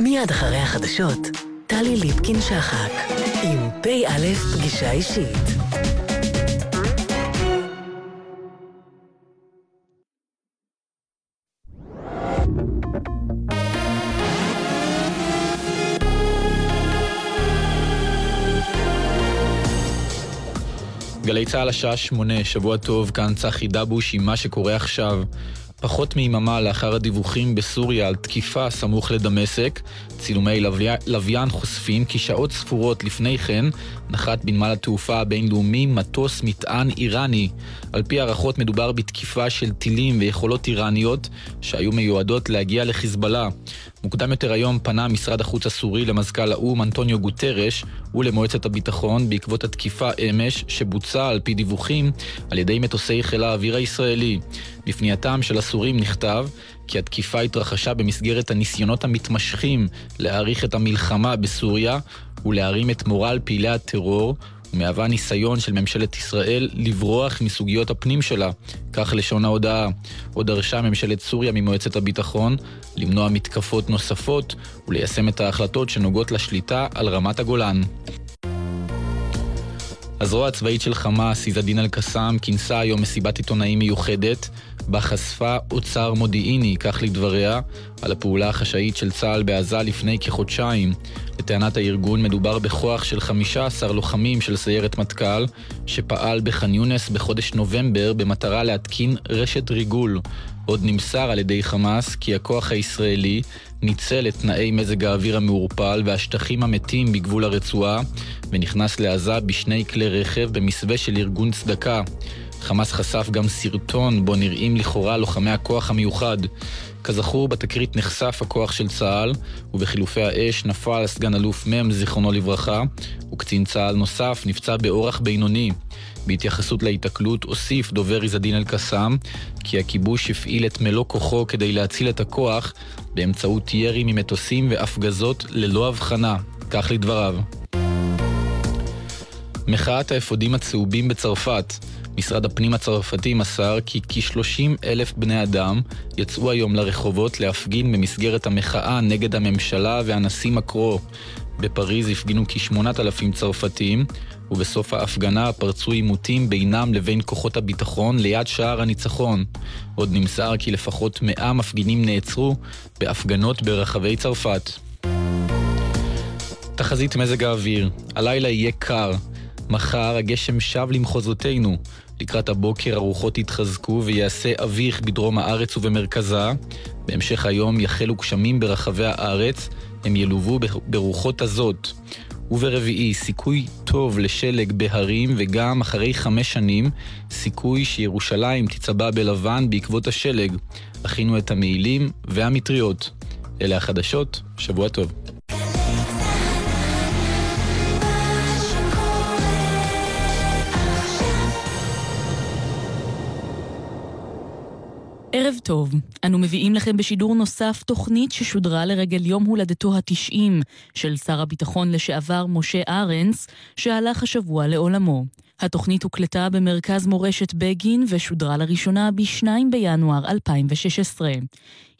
מיד אחרי החדשות, טלי ליפקין-שחק, עם פ"א פגישה אישית. גלי צה"ל השעה שמונה, שבוע טוב, כאן צחי דבוש עם מה שקורה עכשיו. פחות מיממה לאחר הדיווחים בסוריה על תקיפה סמוך לדמשק, צילומי לוויין חושפים כי שעות ספורות לפני כן נחת בנמל התעופה הבינלאומי מטוס מטען איראני. על פי הערכות מדובר בתקיפה של טילים ויכולות איראניות שהיו מיועדות להגיע לחיזבאללה. מוקדם יותר היום פנה משרד החוץ הסורי למזכ"ל האו"ם אנטוניו גוטרש ולמועצת הביטחון בעקבות התקיפה אמש שבוצעה על פי דיווחים על ידי מטוסי חיל האוויר הישראלי. בפנייתם של הסורים נכתב כי התקיפה התרחשה במסגרת הניסיונות המתמשכים להאריך את המלחמה בסוריה ולהרים את מורל פעילי הטרור ומהווה ניסיון של ממשלת ישראל לברוח מסוגיות הפנים שלה, כך לשון ההודעה. עוד דרשה ממשלת סוריה ממועצת הביטחון למנוע מתקפות נוספות וליישם את ההחלטות שנוגעות לשליטה על רמת הגולן. הזרוע הצבאית של חמאס, עיזדין אל-קסאם, כינסה היום מסיבת עיתונאים מיוחדת, בה חשפה אוצר מודיעיני, כך לדבריה, על הפעולה החשאית של צה"ל בעזה לפני כחודשיים. לטענת הארגון מדובר בכוח של 15 לוחמים של סיירת מטכ"ל, שפעל בח'אן יונס בחודש נובמבר במטרה להתקין רשת ריגול. עוד נמסר על ידי חמאס כי הכוח הישראלי ניצל את תנאי מזג האוויר המעורפל והשטחים המתים בגבול הרצועה ונכנס לעזה בשני כלי רכב במסווה של ארגון צדקה. חמאס חשף גם סרטון בו נראים לכאורה לוחמי הכוח המיוחד. כזכור, בתקרית נחשף הכוח של צה"ל, ובחילופי האש נפל סגן אלוף מ', זיכרונו לברכה, וקצין צה"ל נוסף נפצע באורח בינוני. בהתייחסות להיתקלות הוסיף דובר עזדין אל-קסאם כי הכיבוש הפעיל את מלוא כוחו כדי להציל את הכוח באמצעות ירי ממטוסים והפגזות ללא הבחנה, כך לדבריו. מחאת האפודים הצהובים בצרפת משרד הפנים הצרפתי מסר כי כ-30 אלף בני אדם יצאו היום לרחובות להפגין במסגרת המחאה נגד הממשלה והנשיא מקרו. בפריז הפגינו כ-8,000 צרפתים, ובסוף ההפגנה פרצו עימותים בינם לבין כוחות הביטחון ליד שער הניצחון. עוד נמסר כי לפחות 100 מפגינים נעצרו בהפגנות ברחבי צרפת. תחזית מזג האוויר, הלילה יהיה קר. מחר הגשם שב למחוזותינו. לקראת הבוקר הרוחות יתחזקו ויעשה אביך בדרום הארץ ובמרכזה. בהמשך היום יחלו גשמים ברחבי הארץ, הם ילוו ברוחות הזאת. וברביעי, סיכוי טוב לשלג בהרים, וגם אחרי חמש שנים, סיכוי שירושלים תצבע בלבן בעקבות השלג. הכינו את המעילים והמטריות. אלה החדשות, שבוע טוב. ערב טוב, אנו מביאים לכם בשידור נוסף תוכנית ששודרה לרגל יום הולדתו ה-90 של שר הביטחון לשעבר משה ארנס, שהלך השבוע לעולמו. התוכנית הוקלטה במרכז מורשת בגין ושודרה לראשונה ב-2 בינואר 2016.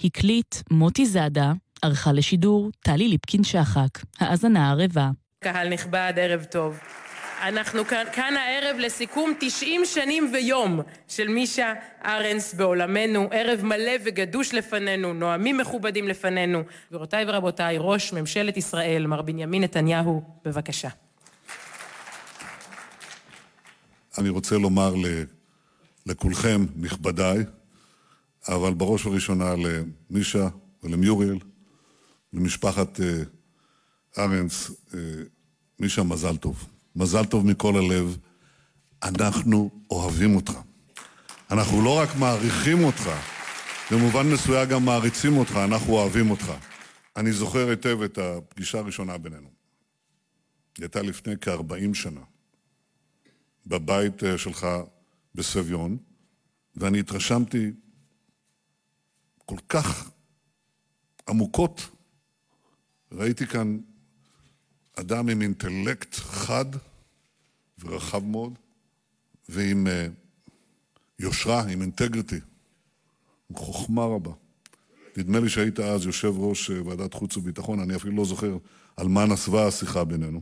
הקליט מוטי זאדה, ערכה לשידור טלי ליפקין-שחק. האזנה ערבה. קהל נכבד, ערב טוב. אנחנו כאן, כאן הערב לסיכום 90 שנים ויום של מישה ארנס בעולמנו, ערב מלא וגדוש לפנינו, נואמים מכובדים לפנינו. גבירותיי ורבותיי, ראש ממשלת ישראל, מר בנימין נתניהו, בבקשה. אני רוצה לומר לכולכם, נכבדיי, אבל בראש ובראשונה למישה ולמיוריאל, למשפחת אה, ארנס, אה, מישה מזל טוב. מזל טוב מכל הלב, אנחנו אוהבים אותך. אנחנו לא רק מעריכים אותך, במובן מסוים גם מעריצים אותך, אנחנו אוהבים אותך. אני זוכר היטב את הפגישה הראשונה בינינו. היא הייתה לפני כ-40 שנה, בבית אה, שלך בסביון, ואני התרשמתי כל כך עמוקות. ראיתי כאן אדם עם אינטלקט חד ורחב מאוד, ועם uh, יושרה, עם אינטגריטי, עם חוכמה רבה. נדמה לי שהיית אז יושב ראש ועדת חוץ וביטחון, אני אפילו לא זוכר על מה נסבה השיחה בינינו.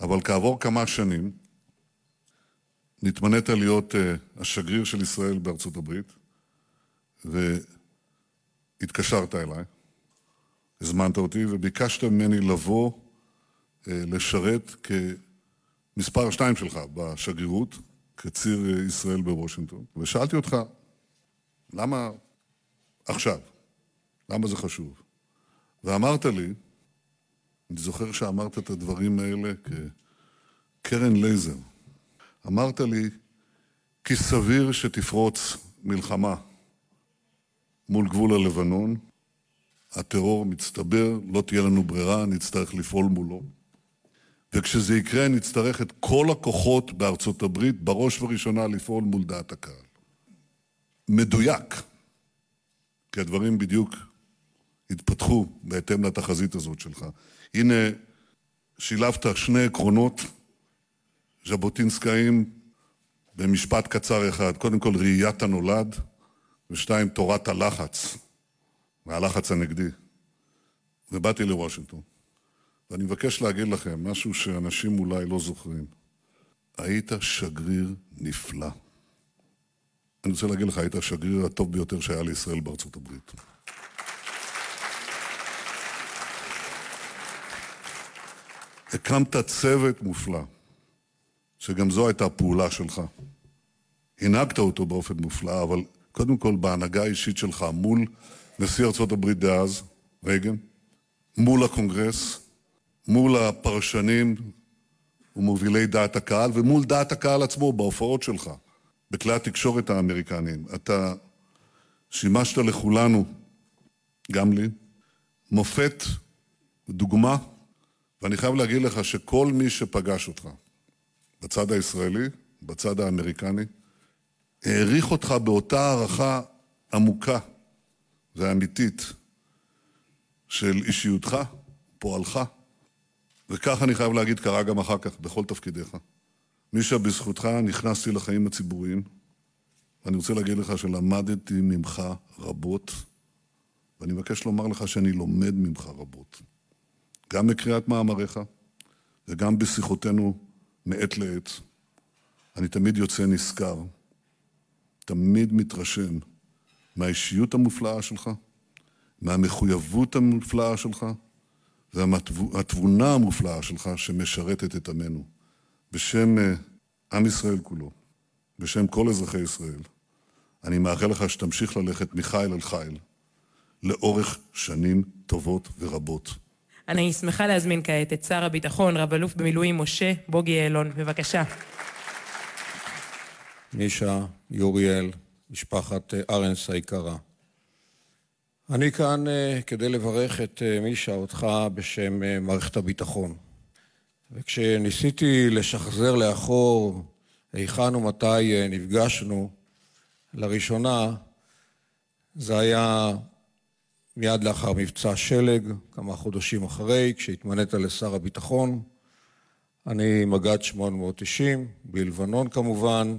אבל כעבור כמה שנים נתמנית להיות uh, השגריר של ישראל בארצות הברית, והתקשרת אליי, הזמנת אותי וביקשת ממני לבוא לשרת כמספר שתיים שלך בשגרירות, כציר uh, ישראל בוושינגטון, ושאלתי אותך, למה עכשיו? למה זה חשוב? ואמרת לי, אני זוכר שאמרת את הדברים האלה כקרן לייזר. אמרת לי, כי סביר שתפרוץ מלחמה מול גבול הלבנון, הטרור מצטבר, לא תהיה לנו ברירה, נצטרך לפעול מולו. וכשזה יקרה נצטרך את כל הכוחות בארצות הברית, בראש ובראשונה לפעול מול דעת הקהל. מדויק, כי הדברים בדיוק התפתחו בהתאם לתחזית הזאת שלך. הנה, שילבת שני עקרונות ז'בוטינסקאיים במשפט קצר אחד. קודם כל, ראיית הנולד, ושתיים, תורת הלחץ, והלחץ הנגדי. ובאתי לוושינגטון. ואני מבקש להגיד לכם משהו שאנשים אולי לא זוכרים. היית שגריר נפלא. אני רוצה להגיד לך, היית השגריר הטוב ביותר שהיה לישראל בארצות הברית. הקמת צוות מופלא, שגם זו הייתה פעולה שלך. הנהגת אותו באופן מופלא, אבל קודם כל בהנהגה האישית שלך מול נשיא ארצות הברית דאז, רייגן, מול הקונגרס, מול הפרשנים ומובילי דעת הקהל, ומול דעת הקהל עצמו בהופעות שלך, בכלי התקשורת האמריקניים. אתה שימשת לכולנו, גם לי, מופת, דוגמה ואני חייב להגיד לך שכל מי שפגש אותך, בצד הישראלי, בצד האמריקני, העריך אותך באותה הערכה עמוקה ואמיתית של אישיותך, פועלך, וכך אני חייב להגיד קרה גם אחר כך, בכל תפקידיך. מישה, בזכותך נכנסתי לחיים הציבוריים, ואני רוצה להגיד לך שלמדתי ממך רבות, ואני מבקש לומר לך שאני לומד ממך רבות. גם בקריאת מאמריך וגם בשיחותינו מעת לעת. אני תמיד יוצא נשכר, תמיד מתרשם מהאישיות המופלאה שלך, מהמחויבות המופלאה שלך ומהתבונה המופלאה שלך שמשרתת את עמנו. בשם אה, עם ישראל כולו, בשם כל אזרחי ישראל, אני מאחל לך שתמשיך ללכת מחיל אל חיל לאורך שנים טובות ורבות. אני שמחה להזמין כעת את שר הביטחון, רב-אלוף במילואים משה בוגי יעלון. בבקשה. מישה, יוריאל, משפחת אה, ארנס היקרה. אני כאן uh, כדי לברך את uh, מישה, אותך, בשם uh, מערכת הביטחון. וכשניסיתי לשחזר לאחור היכן ומתי נפגשנו לראשונה, זה היה מיד לאחר מבצע שלג, כמה חודשים אחרי, כשהתמנית לשר הביטחון. אני מג"ד 890, בלבנון כמובן,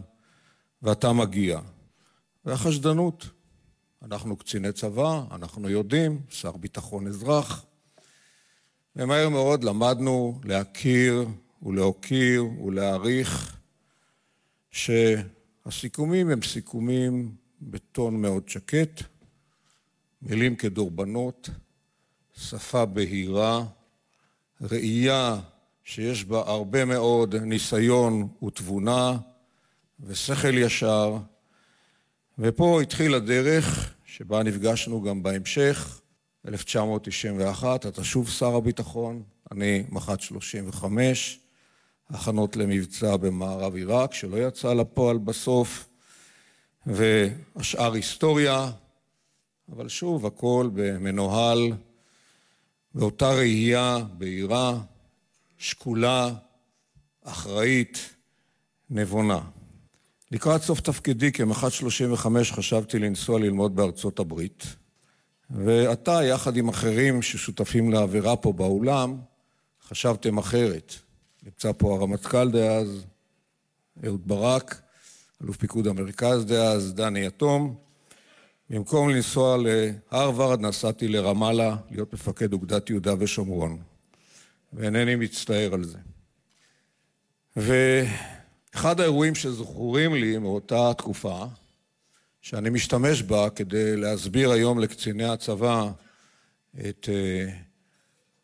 ואתה מגיע. והחשדנות, אנחנו קציני צבא, אנחנו יודעים, שר ביטחון אזרח. ומהר מאוד למדנו להכיר ולהוקיר ולהעריך שהסיכומים הם סיכומים בטון מאוד שקט, מילים כדורבנות, שפה בהירה, ראייה שיש בה הרבה מאוד ניסיון ותבונה ושכל ישר, ופה התחילה הדרך שבה נפגשנו גם בהמשך, 1991, אתה שוב שר הביטחון, אני מח"ט 35, הכנות למבצע במערב עיראק, שלא יצא לפועל בסוף, והשאר היסטוריה, אבל שוב, הכל במנוהל, באותה ראייה בהירה, שקולה, אחראית, נבונה. לקראת סוף תפקידי כמח"ט 35 חשבתי לנסוע ללמוד בארצות הברית, ואתה, יחד עם אחרים ששותפים לעבירה פה באולם, חשבתם אחרת. נמצא פה הרמטכ"ל דאז, אהוד ברק, אלוף פיקוד המרכז דאז, דני יתום, במקום לנסוע להרווארד נסעתי לרמאללה להיות מפקד אוגדת יהודה ושומרון, ואינני מצטער על זה. ואחד האירועים שזכורים לי מאותה תקופה, שאני משתמש בה כדי להסביר היום לקציני הצבא את uh,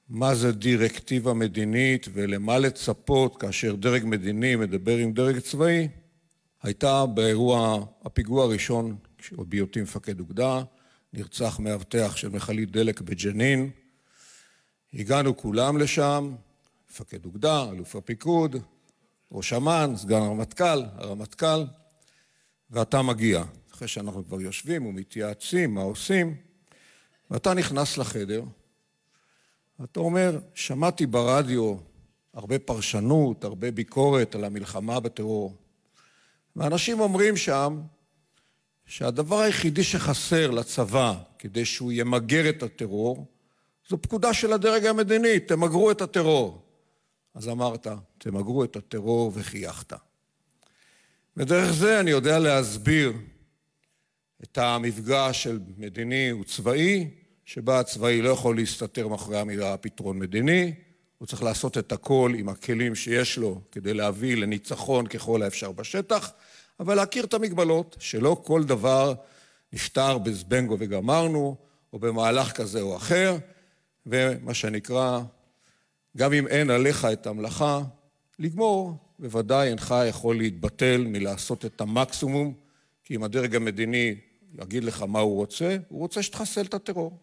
מה זה דירקטיבה מדינית ולמה לצפות כאשר דרג מדיני מדבר עם דרג צבאי, הייתה באירוע, הפיגוע הראשון, בהיותי מפקד אוגדה, נרצח מאבטח של מכלית דלק בג'נין. הגענו כולם לשם, מפקד אוגדה, אלוף הפיקוד, ראש אמ"ן, סגן הרמטכ"ל, הרמטכ"ל, ואתה מגיע. אחרי שאנחנו כבר יושבים ומתייעצים מה עושים, ואתה נכנס לחדר, ואתה אומר, שמעתי ברדיו הרבה פרשנות, הרבה ביקורת על המלחמה בטרור, ואנשים אומרים שם שהדבר היחידי שחסר לצבא כדי שהוא ימגר את הטרור, זו פקודה של הדרג המדיני, תמגרו את הטרור. אז אמרת, תמגרו את הטרור וחייכת. ודרך זה אני יודע להסביר את המפגש של מדיני וצבאי, שבה הצבאי לא יכול להסתתר מאחורי המילה פתרון מדיני, הוא צריך לעשות את הכל עם הכלים שיש לו כדי להביא לניצחון ככל האפשר בשטח, אבל להכיר את המגבלות, שלא כל דבר נפתר בזבנגו וגמרנו, או במהלך כזה או אחר, ומה שנקרא, גם אם אין עליך את המלאכה, לגמור, בוודאי אינך יכול להתבטל מלעשות את המקסימום, כי אם הדרג המדיני יגיד לך מה הוא רוצה, הוא רוצה שתחסל את הטרור.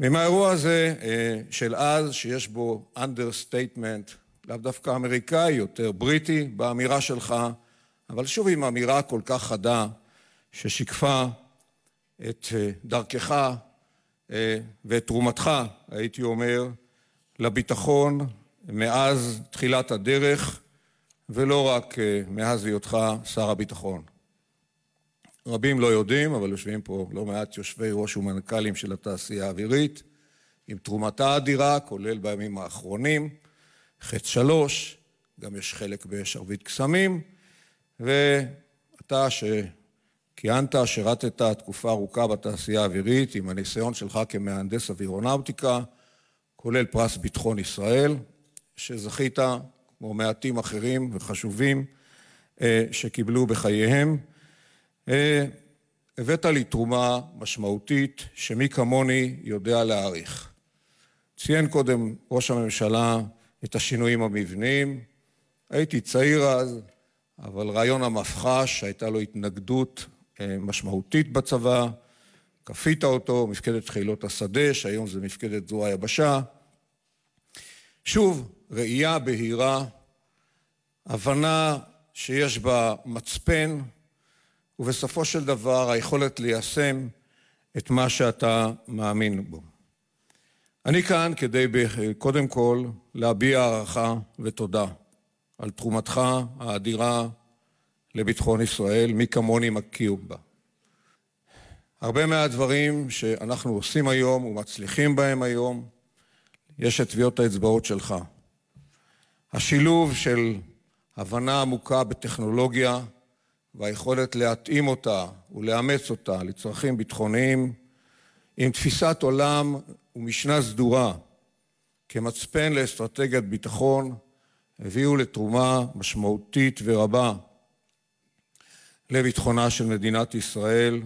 ומהאירוע הזה אה, של אז, שיש בו understatement, לאו דווקא אמריקאי, יותר בריטי, באמירה שלך, אבל שוב עם אמירה כל כך חדה, ששיקפה את אה, דרכך אה, ואת תרומתך, הייתי אומר, לביטחון מאז תחילת הדרך, ולא רק מאז היותך שר הביטחון. רבים לא יודעים, אבל יושבים פה לא מעט יושבי ראש ומנכ"לים של התעשייה האווירית, עם תרומתה האדירה, כולל בימים האחרונים, חץ שלוש, גם יש חלק בשרביט קסמים, ואתה שכיהנת, שירתת תקופה ארוכה בתעשייה האווירית, עם הניסיון שלך כמהנדס אווירונאוטיקה, כולל פרס ביטחון ישראל, שזכית, כמו מעטים אחרים וחשובים, אה, שקיבלו בחייהם. אה, הבאת לי תרומה משמעותית שמי כמוני יודע להעריך. ציין קודם ראש הממשלה את השינויים המבניים. הייתי צעיר אז, אבל רעיון המפח"ש, שהייתה לו התנגדות אה, משמעותית בצבא, כפית אותו, מפקדת חילות השדה, שהיום זה מפקדת זרוע היבשה. שוב, ראייה בהירה, הבנה שיש בה מצפן, ובסופו של דבר היכולת ליישם את מה שאתה מאמין בו. אני כאן כדי קודם כל להביע הערכה ותודה על תרומתך האדירה לביטחון ישראל, מי כמוני מכיר בה. הרבה מהדברים שאנחנו עושים היום ומצליחים בהם היום, יש את טביעות האצבעות שלך. השילוב של הבנה עמוקה בטכנולוגיה והיכולת להתאים אותה ולאמץ אותה לצרכים ביטחוניים עם תפיסת עולם ומשנה סדורה כמצפן לאסטרטגיית ביטחון הביאו לתרומה משמעותית ורבה לביטחונה של מדינת ישראל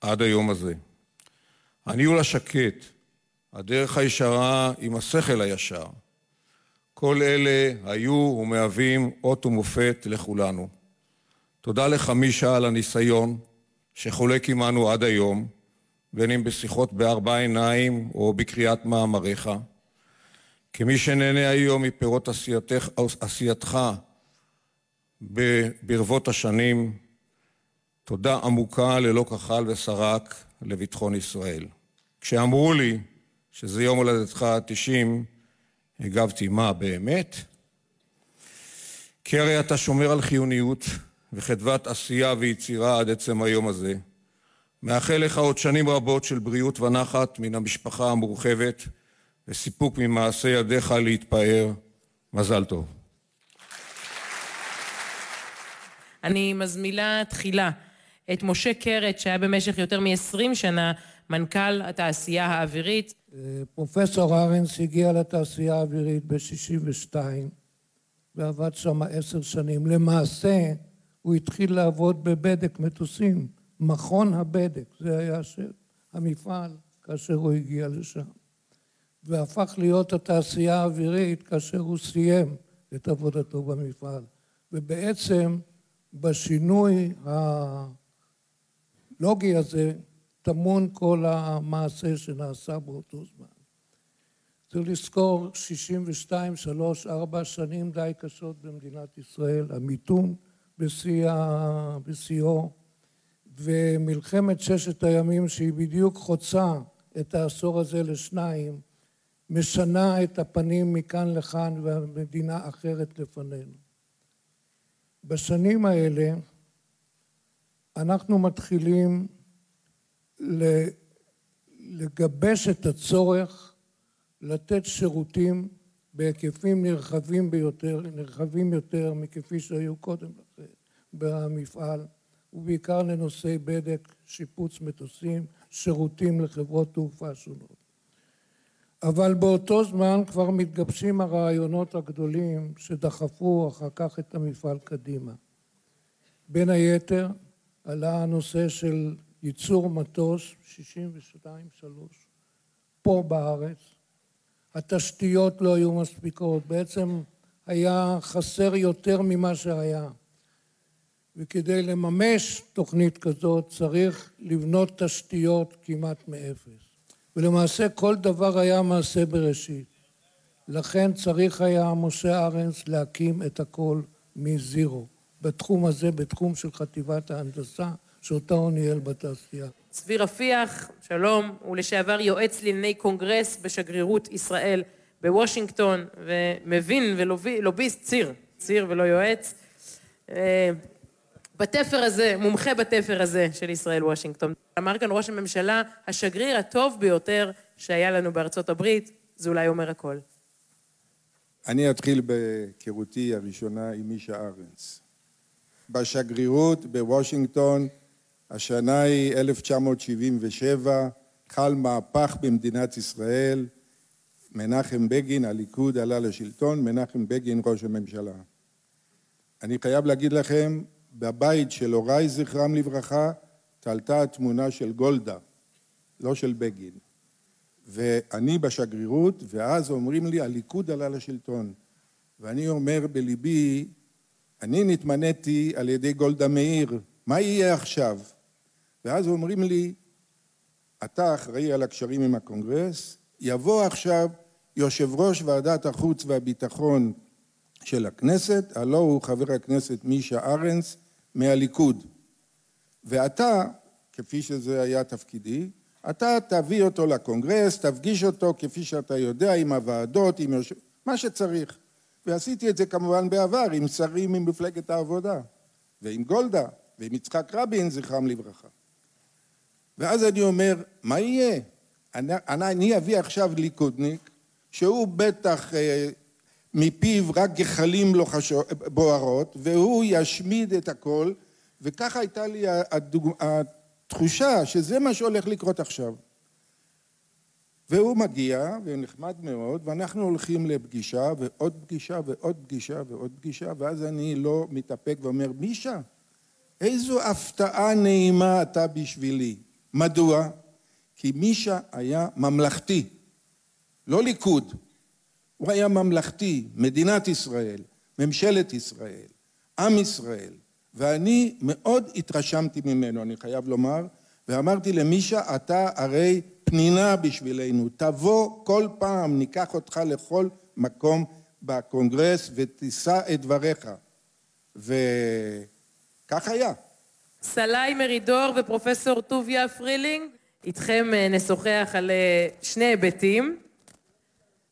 עד היום הזה. הניהול השקט, הדרך הישרה עם השכל הישר, כל אלה היו ומהווים אות ומופת לכולנו. תודה לך, מישה, על הניסיון שחולק עמנו עד היום, בין אם בשיחות בארבע עיניים או בקריאת מאמריך. כמי שנהנה היום מפירות עשייתך, עשייתך ברבות השנים, תודה עמוקה ללא כחל ושרק לביטחון ישראל. כשאמרו לי שזה יום הולדתך ה-90, הגבתי, מה, באמת? כי הרי אתה שומר על חיוניות וחדוות עשייה ויצירה עד עצם היום הזה. מאחל לך עוד שנים רבות של בריאות ונחת מן המשפחה המורחבת וסיפוק ממעשה ידיך להתפאר. מזל טוב. אני מזמינה תחילה את משה קרת, שהיה במשך יותר מ-20 שנה מנכ"ל התעשייה האווירית. פרופסור ארנס הגיע לתעשייה האווירית ב-62 ועבד שם עשר שנים. למעשה, הוא התחיל לעבוד בבדק מטוסים, מכון הבדק, זה היה של המפעל כאשר הוא הגיע לשם. והפך להיות התעשייה האווירית כאשר הוא סיים את עבודתו במפעל. ובעצם בשינוי הלוגי הזה טמון כל המעשה שנעשה באותו זמן. צריך לזכור 62, 3, 4 שנים די קשות במדינת ישראל, המיתון בשיאו, ומלחמת ששת הימים שהיא בדיוק חוצה את העשור הזה לשניים, משנה את הפנים מכאן לכאן והמדינה אחרת לפנינו. בשנים האלה אנחנו מתחילים לגבש את הצורך לתת שירותים בהיקפים נרחבים ביותר, נרחבים יותר מכפי שהיו קודם לכן במפעל, ובעיקר לנושאי בדק, שיפוץ מטוסים, שירותים לחברות תעופה שונות. אבל באותו זמן כבר מתגבשים הרעיונות הגדולים שדחפו אחר כך את המפעל קדימה. בין היתר עלה הנושא של ייצור מטוס 62-3 פה בארץ. התשתיות לא היו מספיקות, בעצם היה חסר יותר ממה שהיה. וכדי לממש תוכנית כזאת צריך לבנות תשתיות כמעט מאפס. ולמעשה כל דבר היה מעשה בראשית. לכן צריך היה משה ארנס להקים את הכל מזירו. בתחום הזה, בתחום של חטיבת ההנדסה, שאותה הוא ניהל בתעשייה. צבי רפיח, שלום, הוא לשעבר יועץ לענייני קונגרס בשגרירות ישראל בוושינגטון, ומבין ולוביסט ציר, ציר ולא יועץ. אה, בתפר הזה, מומחה בתפר הזה של ישראל וושינגטון. אמר כאן ראש הממשלה, השגריר הטוב ביותר שהיה לנו בארצות הברית, זה אולי אומר הכל. אני אתחיל בהיכרותי הראשונה עם מישה ארנס. בשגרירות בוושינגטון, השנה היא 1977, חל מהפך במדינת ישראל, מנחם בגין, הליכוד עלה לשלטון, מנחם בגין ראש הממשלה. אני חייב להגיד לכם, בבית של הוריי, זכרם לברכה, תעלתה התמונה של גולדה, לא של בגין. ואני בשגרירות, ואז אומרים לי, הליכוד עלה לשלטון. ואני אומר בליבי, אני נתמניתי על ידי גולדה מאיר, מה יהיה עכשיו? ואז אומרים לי, אתה אחראי על הקשרים עם הקונגרס, יבוא עכשיו יושב ראש ועדת החוץ והביטחון של הכנסת, הלא הוא חבר הכנסת מישה ארנס מהליכוד. ואתה, כפי שזה היה תפקידי, אתה תביא אותו לקונגרס, תפגיש אותו כפי שאתה יודע עם הוועדות, עם יושב... מה שצריך. ועשיתי את זה כמובן בעבר עם שרים ממפלגת העבודה, ועם גולדה, ועם יצחק רבין, זכרם לברכה. ואז אני אומר, מה יהיה? אני, אני אביא עכשיו ליכודניק, שהוא בטח אה, מפיו רק גחלים לא חשוב, בוערות, והוא ישמיד את הכל, וככה הייתה לי הדוג... התחושה שזה מה שהולך לקרות עכשיו. והוא מגיע, ונחמד מאוד, ואנחנו הולכים לפגישה, ועוד פגישה, ועוד פגישה, ועוד פגישה, ואז אני לא מתאפק ואומר, מישה, איזו הפתעה נעימה אתה בשבילי. מדוע? כי מישה היה ממלכתי, לא ליכוד. הוא היה ממלכתי, מדינת ישראל, ממשלת ישראל, עם ישראל, ואני מאוד התרשמתי ממנו, אני חייב לומר, ואמרתי למישה, אתה הרי פנינה בשבילנו, תבוא כל פעם, ניקח אותך לכל מקום בקונגרס ותישא את דבריך. וכך היה. סלאי מרידור ופרופסור טוביה פרילינג, איתכם אה, נשוחח על אה, שני היבטים.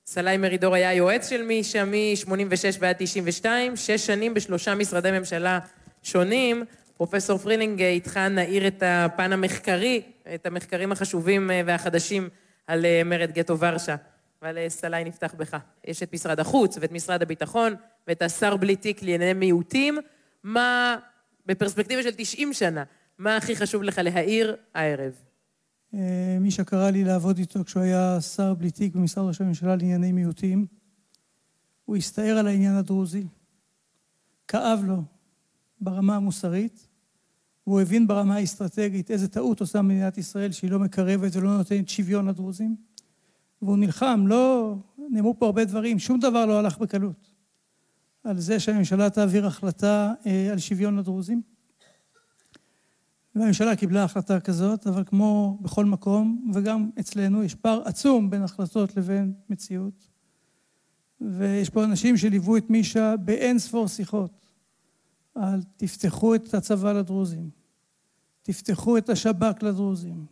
סלאי מרידור היה יועץ של מישה מ-86 ועד 92, שש שנים בשלושה משרדי ממשלה שונים. פרופסור פרילינג, איתך נאיר את הפן המחקרי, את המחקרים החשובים אה, והחדשים על אה, מרד גטו ורשה. אבל אה, סלאי נפתח בך. יש את משרד החוץ ואת משרד הביטחון ואת השר בלי תיק לענייני מיעוטים. מה, בפרספקטיבה של 90 שנה, מה הכי חשוב לך להעיר הערב? אה, מי שקרא לי לעבוד איתו כשהוא היה שר בלי תיק במשרד ראש הממשלה לענייני מיעוטים, הוא הסתער על העניין הדרוזי, כאב לו ברמה המוסרית, והוא הבין ברמה האסטרטגית איזה טעות עושה מדינת ישראל שהיא לא מקרבת ולא נותנת שוויון לדרוזים. והוא נלחם, לא... נאמרו פה הרבה דברים, שום דבר לא הלך בקלות. על זה שהממשלה תעביר החלטה אה, על שוויון לדרוזים. והממשלה קיבלה החלטה כזאת, אבל כמו בכל מקום, וגם אצלנו, יש פער עצום בין החלטות לבין מציאות. ויש פה אנשים שליוו את מישה באין ספור שיחות על תפתחו את הצבא לדרוזים, תפתחו את השב"כ לדרוזים,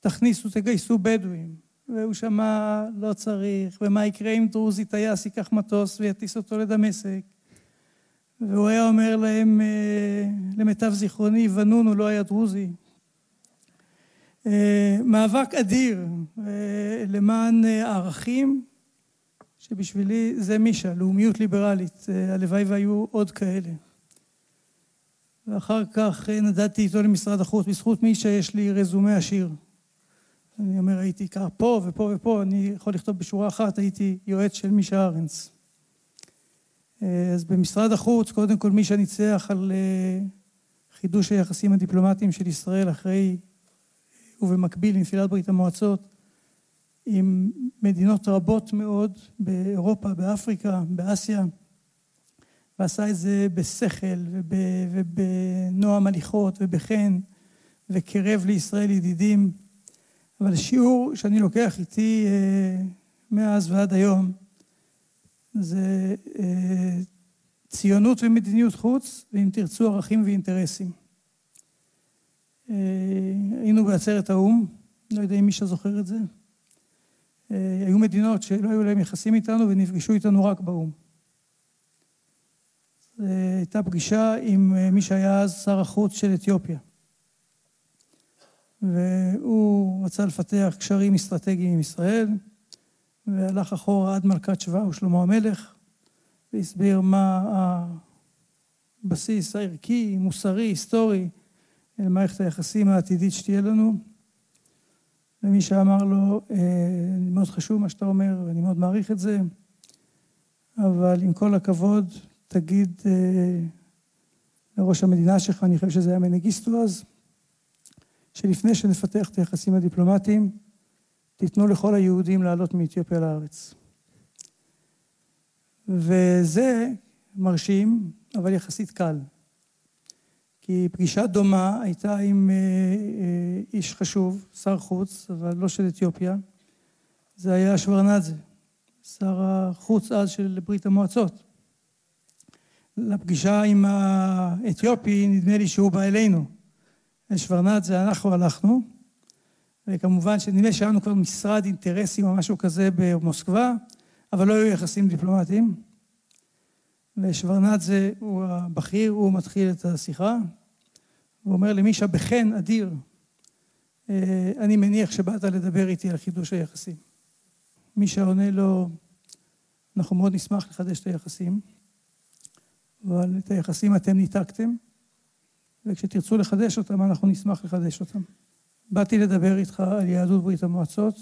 תכניסו, תגייסו בדואים. והוא שמע, לא צריך, ומה יקרה אם דרוזי טייס ייקח מטוס ויטיס אותו לדמשק. והוא היה אומר להם, אה, למיטב זיכרוני, ונון הוא לא היה דרוזי. אה, מאבק אדיר אה, למען ערכים שבשבילי זה מישה, לאומיות ליברלית, הלוואי והיו עוד כאלה. ואחר כך נדדתי איתו למשרד החוץ, בזכות מישה יש לי רזומה עשיר. אני אומר, הייתי ככה פה ופה ופה, אני יכול לכתוב בשורה אחת, הייתי יועץ של מישה ארנס. אז במשרד החוץ, קודם כל מישה ניצח על חידוש היחסים הדיפלומטיים של ישראל אחרי ובמקביל לנפילת ברית המועצות עם מדינות רבות מאוד באירופה, באפריקה, באסיה, ועשה את זה בשכל ובנועם הליכות ובחן, וקירב לישראל ידידים. אבל השיעור שאני לוקח איתי מאז ועד היום זה ציונות ומדיניות חוץ, ואם תרצו ערכים ואינטרסים. היינו בעצרת האו"ם, לא יודע אם מישהו זוכר את זה. היו מדינות שלא היו להם יחסים איתנו ונפגשו איתנו רק באו"ם. הייתה פגישה עם מי שהיה אז שר החוץ של אתיופיה. והוא רצה לפתח קשרים אסטרטגיים עם ישראל, והלך אחורה עד מלכת שבא ושלמה המלך, והסביר מה הבסיס הערכי, מוסרי, היסטורי, למערכת היחסים העתידית שתהיה לנו. ומי שאמר לו, מאוד חשוב מה שאתה אומר, ואני מאוד מעריך את זה, אבל עם כל הכבוד, תגיד לראש המדינה שלך, אני חושב שזה היה מנגיסטו אז, שלפני שנפתח את היחסים הדיפלומטיים, תיתנו לכל היהודים לעלות מאתיופיה לארץ. וזה מרשים, אבל יחסית קל. כי פגישה דומה הייתה עם איש חשוב, שר חוץ, אבל לא של אתיופיה, זה היה שוורנדזה, שר החוץ אז של ברית המועצות. לפגישה עם האתיופי, נדמה לי שהוא בא אלינו. שוורנדזה, אנחנו הלכנו, וכמובן שנדמה שהיה לנו כבר משרד אינטרסים או משהו כזה במוסקבה, אבל לא היו יחסים דיפלומטיים. ושוורנדזה הוא הבכיר, הוא מתחיל את השיחה, הוא אומר למישה בחן אדיר, אני מניח שבאת לדבר איתי על חידוש היחסים. מישה עונה לו, אנחנו מאוד נשמח לחדש את היחסים, אבל את היחסים אתם ניתקתם, וכשתרצו לחדש אותם, אנחנו נשמח לחדש אותם. באתי לדבר איתך על יהדות ברית המועצות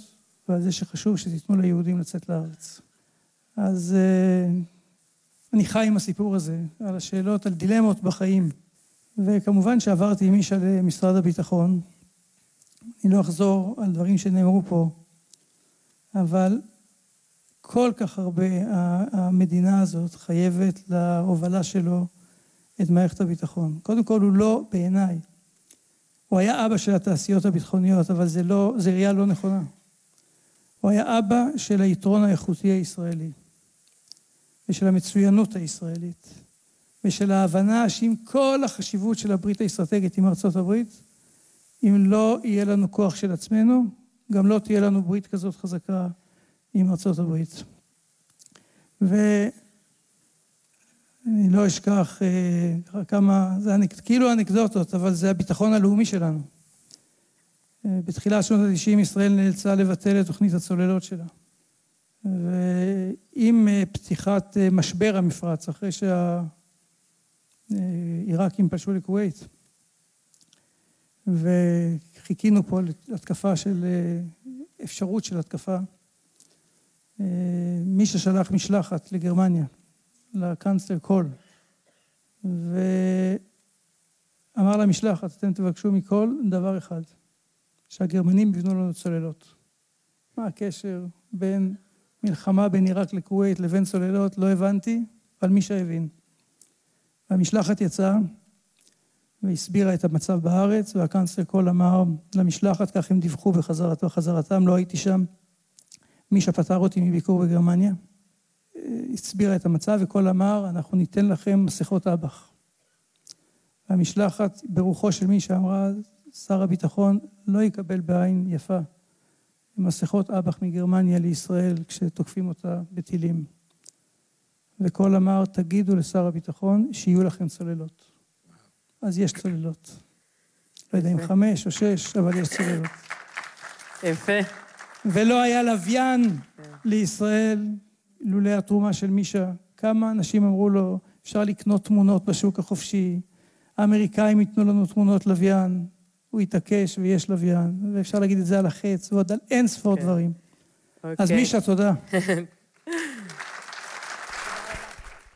ועל זה שחשוב שתיתנו ליהודים לצאת לארץ. אז אני חי עם הסיפור הזה, על השאלות, על דילמות בחיים. וכמובן שעברתי עם אישה למשרד הביטחון. אני לא אחזור על דברים שנאמרו פה, אבל כל כך הרבה המדינה הזאת חייבת להובלה שלו את מערכת הביטחון. קודם כל הוא לא, בעיניי, הוא היה אבא של התעשיות הביטחוניות, אבל זה לא, זה ראייה לא נכונה. הוא היה אבא של היתרון האיכותי הישראלי, ושל המצוינות הישראלית, ושל ההבנה שעם כל החשיבות של הברית האסטרטגית עם ארצות הברית, אם לא יהיה לנו כוח של עצמנו, גם לא תהיה לנו ברית כזאת חזקה עם ארצות הברית. ואני לא אשכח כמה, זה כאילו אנקדוטות, אבל זה הביטחון הלאומי שלנו. בתחילת שנות ה-90 ישראל נאלצה לבטל את תוכנית הצוללות שלה. ועם פתיחת משבר המפרץ, אחרי שהעיראקים פלשו לכווית, וחיכינו פה להתקפה של, אפשרות של התקפה. מי ששלח משלחת לגרמניה, לקאנצלר קול, ואמר למשלחת, אתם תבקשו מכל דבר אחד, שהגרמנים יבנו לנו צוללות. מה הקשר בין מלחמה בין עיראק לכווית לבין צוללות? לא הבנתי, אבל מי שהבין. והמשלחת יצאה והסבירה את המצב בארץ, והקאנצלר קול אמר למשלחת, כך הם דיווחו בחזרת, בחזרתם, לא הייתי שם. מי שפטר אותי מביקור בגרמניה, הסבירה את המצב, וקול אמר, אנחנו ניתן לכם מסכות אב"ח. והמשלחת, ברוחו של מי שאמרה, שר הביטחון לא יקבל בעין יפה מסכות אב"ח מגרמניה לישראל כשתוקפים אותה בטילים. וקול אמר, תגידו לשר הביטחון שיהיו לכם צוללות. אז יש צוללות. לא יודע אם חמש או שש, אבל יש צוללות. יפה. ולא היה לוויין לישראל לולא התרומה של מישה. כמה אנשים אמרו לו, אפשר לקנות תמונות בשוק החופשי, האמריקאים ייתנו לנו תמונות לוויין, הוא התעקש ויש לוויין, ואפשר להגיד את זה על החץ, ועוד על אין ספור אוקיי. כן. דברים. אוקיי. אז אוקיי. מישה, תודה.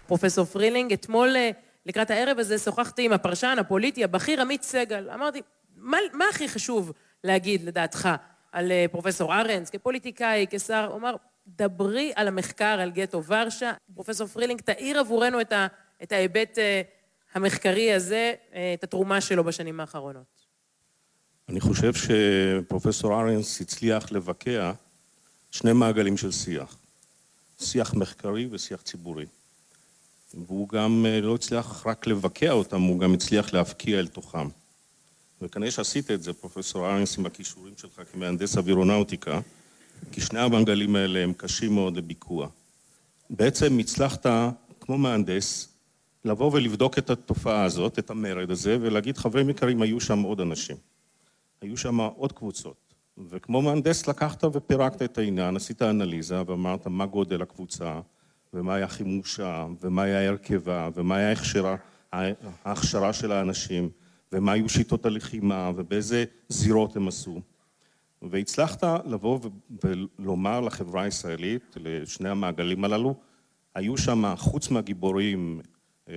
פרופסור פרילינג, אתמול אה, לקראת הערב הזה שוחחתי עם הפרשן הפוליטי הבכיר עמית סגל. אמרתי, מה, מה הכי חשוב להגיד לדעתך על אה, פרופסור ארנס, כפוליטיקאי, כשר? הוא אמר, דברי על המחקר על גטו ורשה. פרופסור פרילינג, תאיר עבורנו את, ה, את ההיבט אה, המחקרי הזה, את התרומה שלו בשנים האחרונות. אני חושב שפרופסור ארנס הצליח לבקע שני מעגלים של שיח. שיח מחקרי ושיח ציבורי. והוא גם אה, לא הצליח רק לבקע אותם, הוא גם הצליח להבקיע אל תוכם. וכנראה שעשית את זה, פרופסור ארנס, עם הכישורים שלך כמהנדס אווירונאוטיקה, כי שני המעגלים האלה הם קשים מאוד לביקוע. בעצם הצלחת, כמו מהנדס, לבוא ולבדוק את התופעה הזאת, את המרד הזה, ולהגיד, חברים יקרים, היו שם עוד אנשים. היו שם עוד קבוצות. וכמו מהנדס לקחת ופירקת את העניין, עשית אנליזה ואמרת מה גודל הקבוצה, ומה היה חימושה, ומה היה הרכבה, ומה היה ההכשרה, ההכשרה של האנשים, ומה היו שיטות הלחימה, ובאיזה זירות הם עשו. והצלחת לבוא ולומר לחברה הישראלית, לשני המעגלים הללו, היו שם, חוץ מהגיבורים, אה,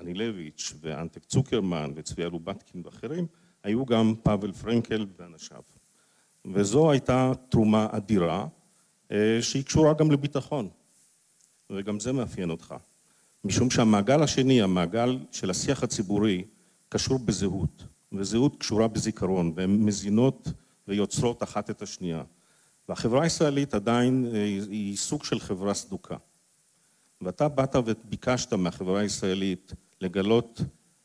אנילביץ' ואנטק צוקרמן וצביה לובטקין ואחרים, היו גם פאבל פרנקל ואנשיו. וזו הייתה תרומה אדירה, אה, שהיא קשורה גם לביטחון. וגם זה מאפיין אותך. משום שהמעגל השני, המעגל של השיח הציבורי, קשור בזהות, וזהות קשורה בזיכרון, והן מזינות ויוצרות אחת את השנייה. והחברה הישראלית עדיין אה, היא סוג של חברה סדוקה. ואתה באת וביקשת מהחברה הישראלית לגלות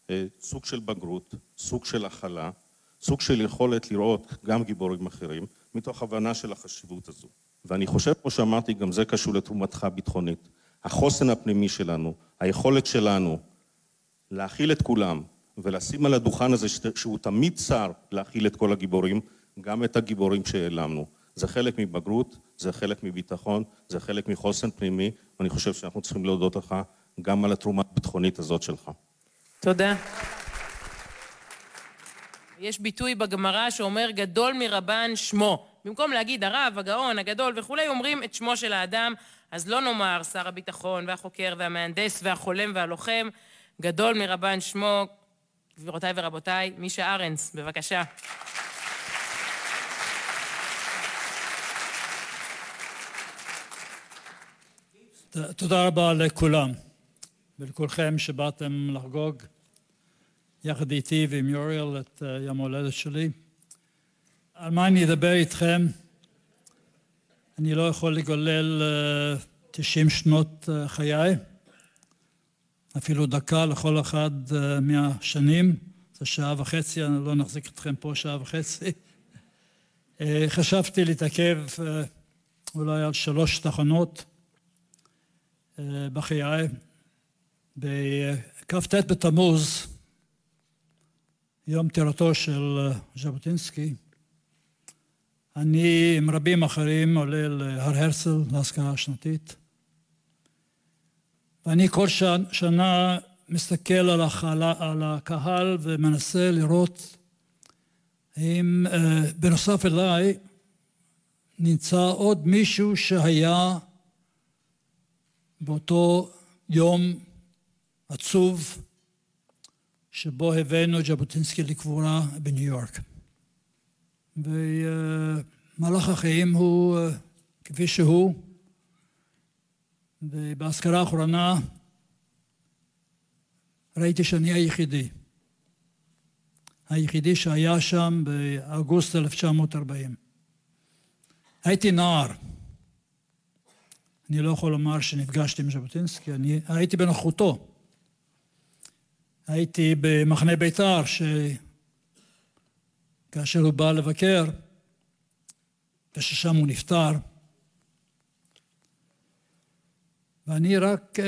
אה, סוג של בגרות, סוג של הכלה, סוג של יכולת לראות גם גיבורים אחרים, מתוך הבנה של החשיבות הזו. ואני חושב, כמו שאמרתי, גם זה קשור לתרומתך הביטחונית. החוסן הפנימי שלנו, היכולת שלנו להכיל את כולם ולשים על הדוכן הזה שהוא תמיד צר להכיל את כל הגיבורים, גם את הגיבורים שהעלמנו. זה חלק מבגרות, זה חלק מביטחון, זה חלק מחוסן פנימי, ואני חושב שאנחנו צריכים להודות לך גם על התרומה הביטחונית הזאת שלך. תודה. יש ביטוי בגמרא שאומר גדול מרבן שמו. במקום להגיד הרב, הגאון, הגדול וכולי, אומרים את שמו של האדם. אז לא נאמר שר הביטחון והחוקר והמהנדס והחולם והלוחם, גדול מרבן שמו, גבירותיי ורבותיי, מישה ארנס, בבקשה. תודה רבה לכולם ולכולכם שבאתם לחגוג יחד איתי ועם יוריאל את אה, יום ההולדת שלי. על מה אני אדבר איתכם? אני לא יכול לגולל 90 אה, שנות אה, חיי, אפילו דקה לכל אחד מהשנים, זה שעה וחצי, אני לא נחזיק אתכם פה שעה וחצי. חשבתי להתעכב אולי על שלוש תחנות בחיי. בכ"ט בתמוז יום פטירתו של אה, ז'בוטינסקי, אני עם רבים אחרים עולה להר הרצל להשכרה השנתית, ואני כל שנה מסתכל על, החלה, על הקהל ומנסה לראות האם uh, בנוסף אליי נמצא עוד מישהו שהיה באותו יום עצוב שבו הבאנו את ז'בוטינסקי לקבורה בניו יורק. ומהלך החיים הוא כפי שהוא, ובהזכרה האחרונה ראיתי שאני היחידי. היחידי שהיה שם באוגוסט 1940. הייתי נער. אני לא יכול לומר שנפגשתי עם ז'בוטינסקי, אני הייתי בנוכחותו. הייתי במחנה בית"ר, שכאשר הוא בא לבקר, וששם הוא נפטר, ואני רק uh,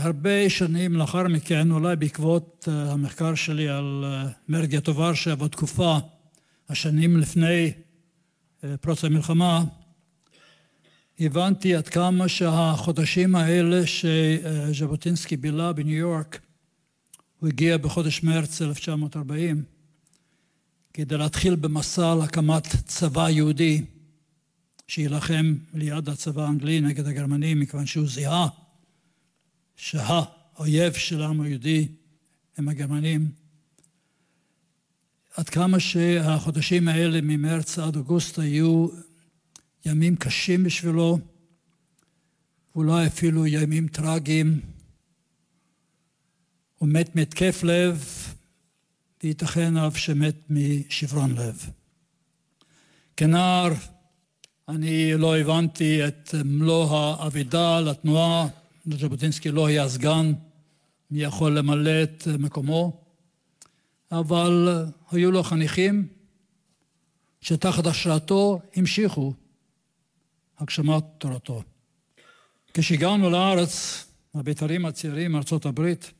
הרבה שנים לאחר מכן, אולי בעקבות uh, המחקר שלי על uh, מרגי ורשה בתקופה, השנים לפני uh, פרוץ המלחמה, הבנתי עד כמה שהחודשים האלה שז'בוטינסקי בילה בניו יורק, הוא הגיע בחודש מרץ 1940 כדי להתחיל במסע להקמת צבא יהודי שיילחם ליד הצבא האנגלי נגד הגרמנים מכיוון שהוא זיהה שהאויב של העם היהודי הם הגרמנים. עד כמה שהחודשים האלה ממרץ עד אוגוסט היו ימים קשים בשבילו, אולי אפילו ימים טרגיים. הוא מת מהתקף לב, וייתכן אף שמת משברון לב. כנער אני לא הבנתי את מלוא האבידה לתנועה ז'בוטינסקי לא היה סגן, מי יכול למלא את מקומו, אבל היו לו חניכים שתחת השראתו המשיכו הגשמת תורתו. כשהגענו לארץ, הבית"רים הצעירים מארצות הברית,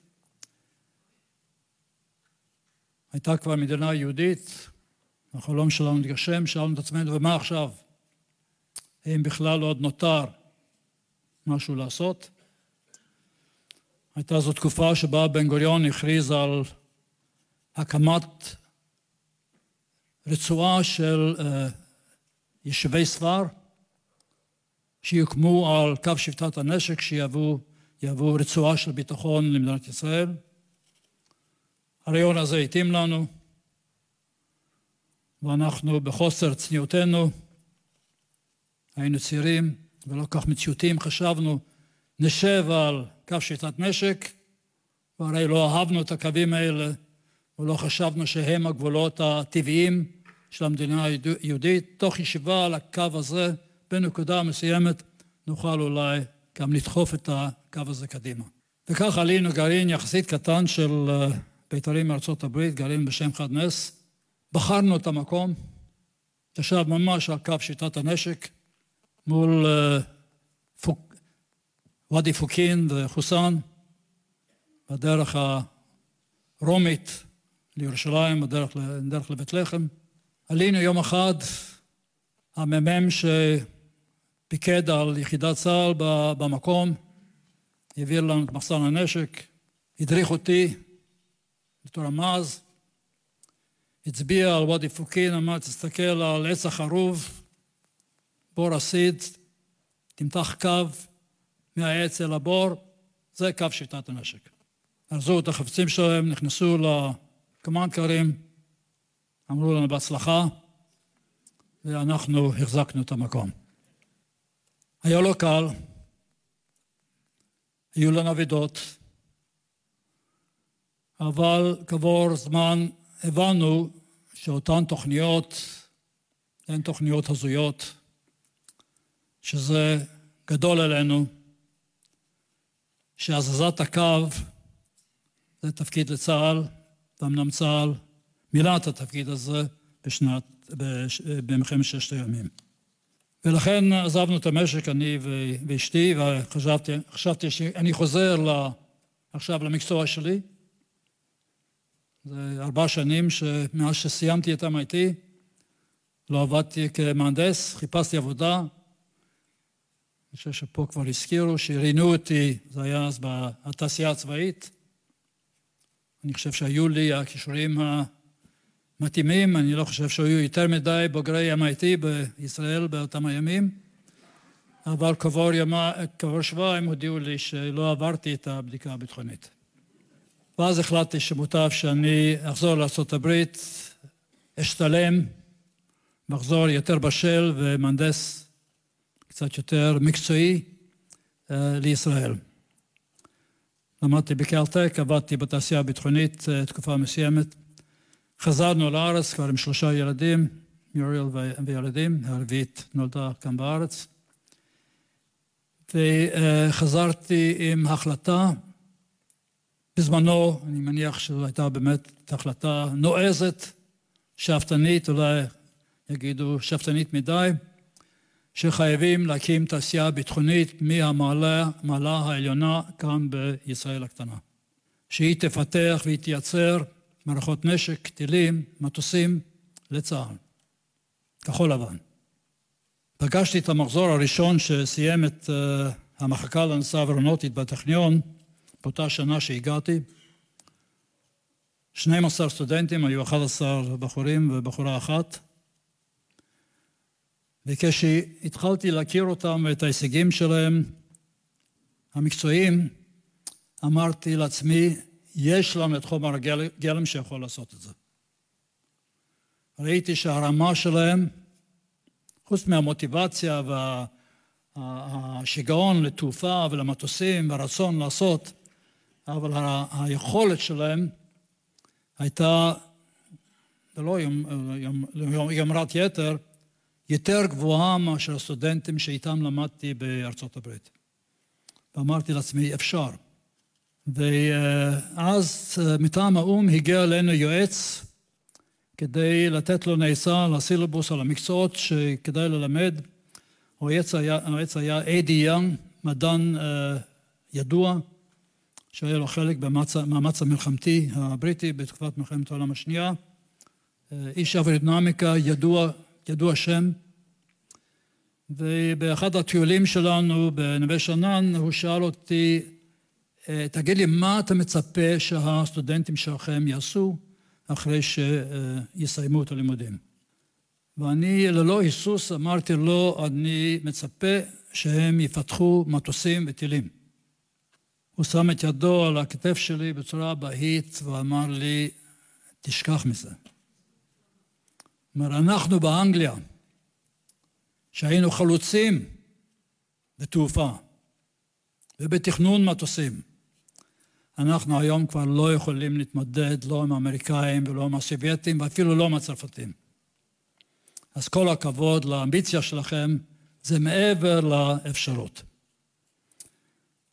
הייתה כבר מדינה יהודית, החלום שלנו התגשם, שאלנו את עצמנו, ומה עכשיו? האם בכלל עוד נותר משהו לעשות? הייתה זו תקופה שבה בן גוריון הכריז על הקמת רצועה של uh, יישובי ספר שיוקמו על קו שביתת הנשק שיהוו רצועה של ביטחון למדינת ישראל. הרעיון הזה התאים לנו ואנחנו בחוסר צניעותנו היינו צעירים ולא כך מציאותיים חשבנו נשב על קו שביתת נשק, והרי לא אהבנו את הקווים האלה ולא חשבנו שהם הגבולות הטבעיים של המדינה היהודית. תוך ישיבה על הקו הזה, בנקודה מסוימת, נוכל אולי גם לדחוף את הקו הזה קדימה. וכך עלינו גרעין יחסית קטן של אה, בית"רים מארצות הברית, גרעין בשם חד נס. בחרנו את המקום, ישב ממש על קו שיטת הנשק, מול אה, ואדי פוקין וחוסן, בדרך הרומית לירושלים, בדרך, לבית לחם. עלינו יום אחד, המ"מ שפיקד על יחידת צה"ל במקום, העביר לנו את מחסן הנשק, הדריך אותי בתור המאז, הצביע על ואדי פוקין, אמר, תסתכל על עץ החרוב, בור הסיד, תמתח קו, מהעץ אל הבור, זה קו שיטת הנשק. ארזו את החפצים שלהם, נכנסו לקמנקרים, אמרו לנו בהצלחה, ואנחנו החזקנו את המקום. היה לא קל, היו לנו אבידות, אבל כעבור זמן הבנו שאותן תוכניות הן תוכניות הזויות, שזה גדול עלינו, שהזזת הקו זה תפקיד לצה"ל, ואמנם צה"ל מילא את התפקיד הזה בשנת, במלחמת ששת הימים. ולכן עזבנו את המשק, אני ואשתי, וחשבתי שאני חוזר לה, עכשיו למקצוע שלי. זה ארבע שנים מאז שסיימתי את MIT, לא עבדתי כמהנדס, חיפשתי עבודה, אני חושב שפה כבר הזכירו שראיינו אותי, זה היה אז בתעשייה הצבאית. אני חושב שהיו לי הכישורים מתאימים, אני לא חושב שהיו יותר מדי בוגרי MIT בישראל באותם הימים, אבל כעבור, ימה, שבועיים הודיעו לי שלא עברתי את הבדיקה הביטחונית. ואז החלטתי שמוטב שאני אחזור לארה"ב, אשתלם, מחזור יותר בשל ומהנדס קצת יותר מקצועי אה, לישראל. למדתי בקלטק, עבדתי בתעשייה הביטחונית אה, תקופה מסוימת. חזרנו לארץ כבר עם שלושה ילדים, מיוריאל וילדים, הרביעית נולדה כאן בארץ. וחזרתי עם החלטה, בזמנו, אני מניח שזו הייתה באמת החלטה נועזת, שאפתנית, אולי יגידו שאפתנית מדי, שחייבים להקים תעשייה ביטחונית מהמעלה העליונה כאן בישראל הקטנה. שהיא תפתח והיא תייצר מערכות נשק, טילים, מטוסים לצה"ל. כחול לבן. פגשתי את המחזור הראשון שסיים את uh, המחלקה לנושא אווירונוטית בטכניון באותה שנה שהגעתי. 12 סטודנטים, היו 11 בחורים ובחורה אחת. וכשהתחלתי להכיר אותם ואת ההישגים שלהם, המקצועיים, אמרתי לעצמי, יש לנו את חומר הגלם שיכול לעשות את זה. ראיתי שהרמה שלהם, חוץ מהמוטיבציה והשיגעון לתעופה ולמטוסים והרצון לעשות, אבל היכולת שלהם הייתה, זה לא יומרת יתר, יותר גבוהה מאשר הסטודנטים שאיתם למדתי בארצות הברית. ואמרתי לעצמי, אפשר. ואז מטעם האו"ם הגיע אלינו יועץ כדי לתת לו נעיסה לסילובוס על המקצועות שכדאי ללמד. היועץ היה, היועץ היה אדי יאנג, מדען ידוע, שהיה לו חלק במאמץ המלחמתי הבריטי בתקופת מלחמת העולם השנייה. איש אווירודינמיקה ידוע ידוע שם, ובאחד הטיולים שלנו בנווה שאנן הוא שאל אותי, תגיד לי, מה אתה מצפה שהסטודנטים שלכם יעשו אחרי שיסיימו את הלימודים? ואני ללא היסוס אמרתי לו, אני מצפה שהם יפתחו מטוסים וטילים. הוא שם את ידו על הכתף שלי בצורה בהית ואמר לי, תשכח מזה. כלומר, אנחנו באנגליה, שהיינו חלוצים בתעופה ובתכנון מטוסים, אנחנו היום כבר לא יכולים להתמודד לא עם האמריקאים ולא עם הסובייטים ואפילו לא עם הצרפתים. אז כל הכבוד לאמביציה שלכם, זה מעבר לאפשרות.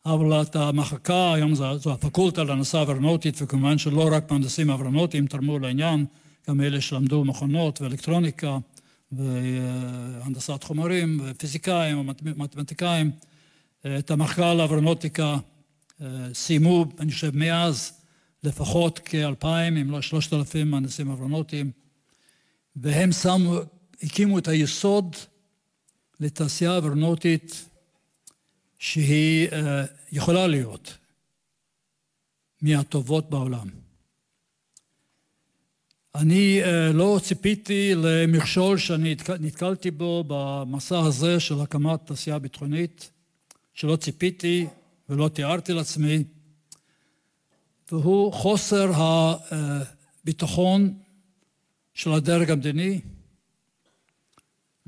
אבל את המחלקה, היום זו, זו הפקולטה לנושא אווירונוטית, וכמובן שלא רק מהנדסים אווירונוטיים תרמו לעניין, גם אלה שלמדו מכונות ואלקטרוניקה והנדסת חומרים ופיזיקאים ומתמטיקאים. את המחקר לאברונוטיקה סיימו, אני חושב, מאז לפחות כאלפיים, אם לא שלושת אלפים מהנדסים אברונוטיים, והם שמו, הקימו את היסוד לתעשייה אברונוטית שהיא יכולה להיות מהטובות בעולם. אני לא ציפיתי למכשול שאני נתקלתי בו במסע הזה של הקמת תעשייה ביטחונית, שלא ציפיתי ולא תיארתי לעצמי, והוא חוסר הביטחון של הדרג המדיני,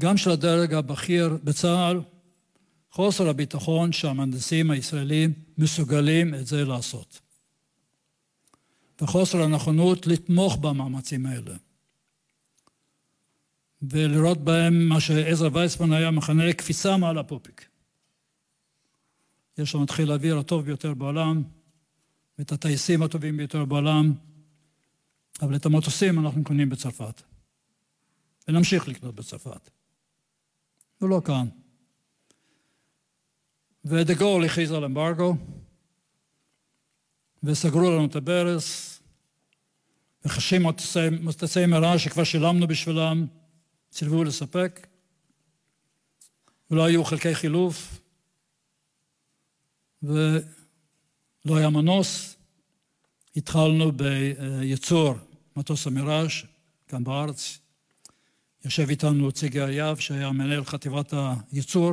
גם של הדרג הבכיר בצה"ל, חוסר הביטחון שהמהנדסים הישראלים מסוגלים את זה לעשות. וחוסר הנכונות לתמוך במאמצים האלה. ולראות בהם מה שעזרא וייסמן היה מכנה קפיצה מעל הפופיק. יש לנו את חיל האוויר הטוב ביותר בעולם, ואת הטייסים הטובים ביותר בעולם, אבל את המטוסים אנחנו קונים בצרפת. ונמשיך לקנות בצרפת. ולא כאן. ודה גול הכריז על אמברגו, וסגרו לנו את הברז, וחשים מטוסי מראה שכבר שילמנו בשבילם, סירבו לספק, ולא היו חלקי חילוף, ולא היה מנוס. התחלנו בייצור מטוס המיראז' כאן בארץ. יושב איתנו ציגי אריאב, שהיה מנהל חטיבת הייצור,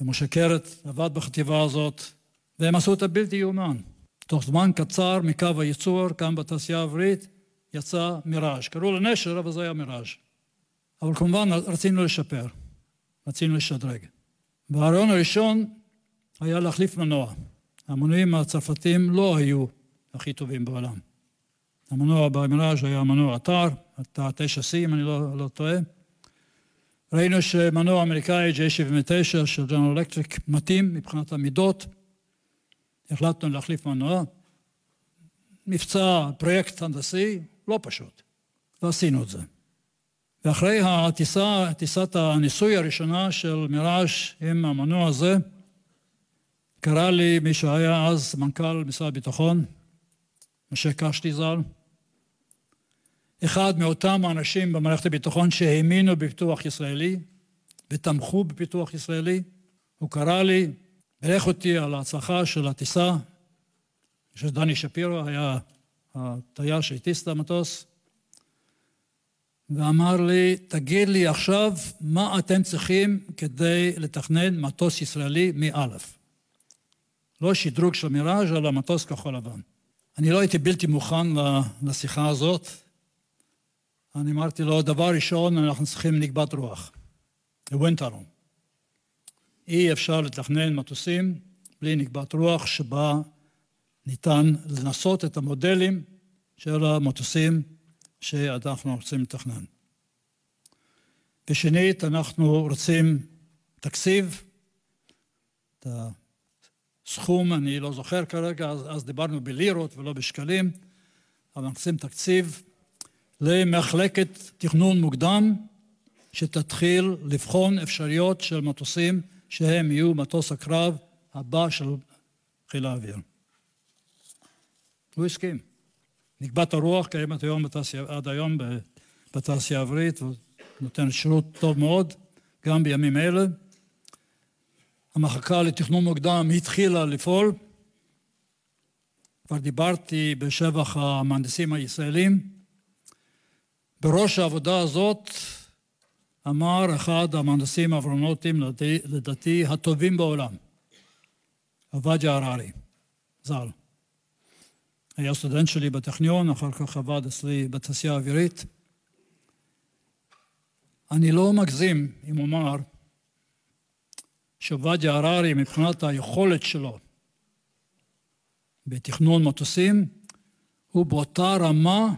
ומשה קרת עבד בחטיבה הזאת, והם עשו את הבלתי יאומן. תוך זמן קצר מקו הייצור, כאן בתעשייה האווירית, יצא מיראז'. קראו לו נשר, אבל זה היה מיראז'. אבל כמובן רצינו לשפר, רצינו לשדרג. והרעיון הראשון היה להחליף מנוע. המנועים הצרפתיים לא היו הכי טובים בעולם. המנוע במיראז' היה מנוע אתר, אתר 9C אם אני לא, לא טועה. ראינו שמנוע אמריקאי J79 של ג'נרל אלקטריק מתאים מבחינת המידות. החלטנו להחליף מנוע. מבצע, פרויקט הנדסי, לא פשוט, ועשינו את זה. ואחרי הטיסה, טיסת הניסוי הראשונה של מיראז' עם המנוע הזה, קרא לי מי שהיה אז מנכ"ל משרד הביטחון, משה קשתי ז"ל, אחד מאותם האנשים במערכת הביטחון שהאמינו בפיתוח ישראלי ותמכו בפיתוח ישראלי, הוא קרא לי, בירך אותי על ההצלחה של הטיסה, שדני שפירו היה הטייס שהטיס את המטוס, ואמר לי, תגיד לי עכשיו מה אתם צריכים כדי לתכנן מטוס ישראלי מאלף. לא שדרוג של מיראז' אלא מטוס כחול לבן. אני לא הייתי בלתי מוכן לשיחה הזאת. אני אמרתי לו, דבר ראשון, אנחנו צריכים נקבת רוח. לווינטרון. אי אפשר לתכנן מטוסים בלי נקבת רוח שבה ניתן לנסות את המודלים של המטוסים שאנחנו רוצים לתכנן. ושנית, אנחנו רוצים תקציב, את הסכום אני לא זוכר כרגע, אז, אז דיברנו בלירות ולא בשקלים, אבל אנחנו רוצים תקציב למחלקת תכנון מוקדם שתתחיל לבחון אפשרויות של מטוסים שהם יהיו מטוס הקרב הבא של חיל האוויר. הוא הסכים. נקבת הרוח קיימת היום בתעשייה, עד היום בתעשייה האווירית ונותנת שירות טוב מאוד, גם בימים אלה. המחלקה לתכנון מוקדם התחילה לפעול. כבר דיברתי בשבח המהנדסים הישראלים. בראש העבודה הזאת אמר אחד המהנדסים האברונוטים, לדעתי הטובים בעולם, עובדיה הררי, ז"ל. היה סטודנט שלי בטכניון, אחר כך עבד אצלי בתעשייה האווירית. אני לא מגזים אם אומר שעובדיה הררי מבחינת היכולת שלו בתכנון מטוסים הוא באותה רמה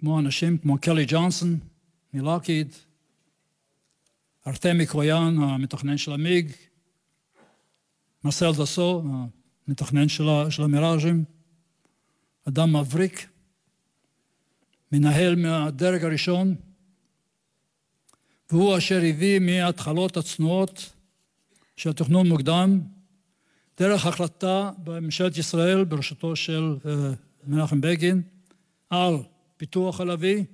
כמו אנשים כמו קלי ג'ונסון מלוקיד, ארתמי קרויאן המתכנן של המיג, מרסל דסו המתכנן של, של המיראז'ים, אדם מבריק, מנהל מהדרג הראשון, והוא אשר הביא מההתחלות הצנועות של תכנון מוקדם, דרך החלטה בממשלת ישראל בראשותו של אה, מנחם בגין, על פיתוח הלוי,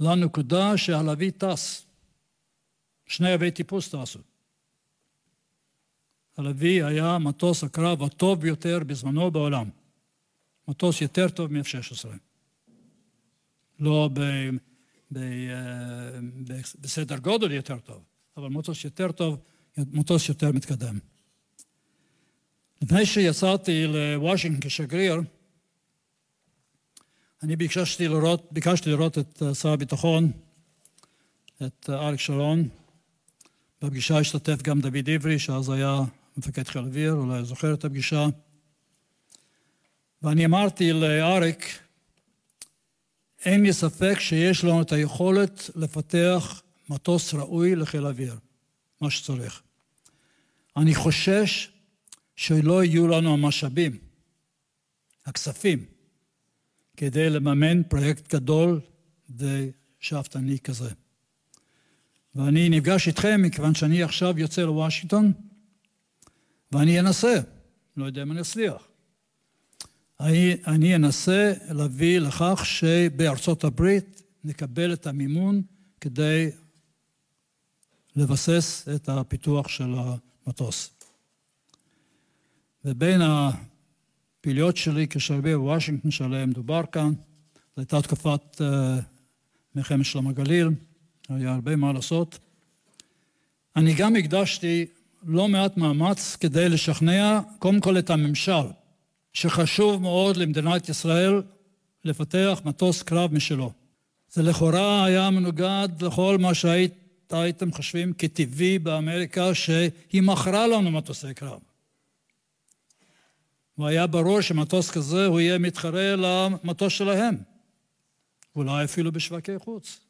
לנקודה שהלוי טס. שני אבי טיפוס טסו. הלוי היה מטוס הקרב הטוב ביותר בזמנו בעולם. מטוס יותר טוב מ-F-16. לא ב, בסדר גודל יותר טוב, אבל מטוס יותר טוב, מטוס יותר מתקדם. לפני שיצאתי לוושינגטון כשגריר, אני ביקשתי לראות, ביקשתי לראות את שר הביטחון, את אריק שרון. בפגישה השתתף גם דוד עברי, שאז היה מפקד חיל אוויר, אולי זוכר את הפגישה. ואני אמרתי לאריק, אין לי ספק שיש לנו את היכולת לפתח מטוס ראוי לחיל אוויר, מה שצריך. אני חושש שלא יהיו לנו המשאבים, הכספים, כדי לממן פרויקט גדול ושאפתני כזה. ואני נפגש איתכם מכיוון שאני עכשיו יוצא לוושינגטון ואני אנסה, לא יודע אם אני אצליח. אני, אני אנסה להביא לכך שבארצות הברית נקבל את המימון כדי לבסס את הפיתוח של המטוס. ובין הפעילויות שלי כשרבי בוושינגטון שעליהם דובר כאן, זו הייתה תקופת uh, מלחמת שלום הגליל, היה הרבה מה לעשות. אני גם הקדשתי לא מעט מאמץ כדי לשכנע קודם כל את הממשל, שחשוב מאוד למדינת ישראל לפתח מטוס קרב משלו. זה לכאורה היה מנוגד לכל מה שהייתם חושבים כטבעי באמריקה, שהיא מכרה לנו מטוסי קרב. והיה ברור שמטוס כזה הוא יהיה מתחרה למטוס שלהם, אולי אפילו בשווקי חוץ.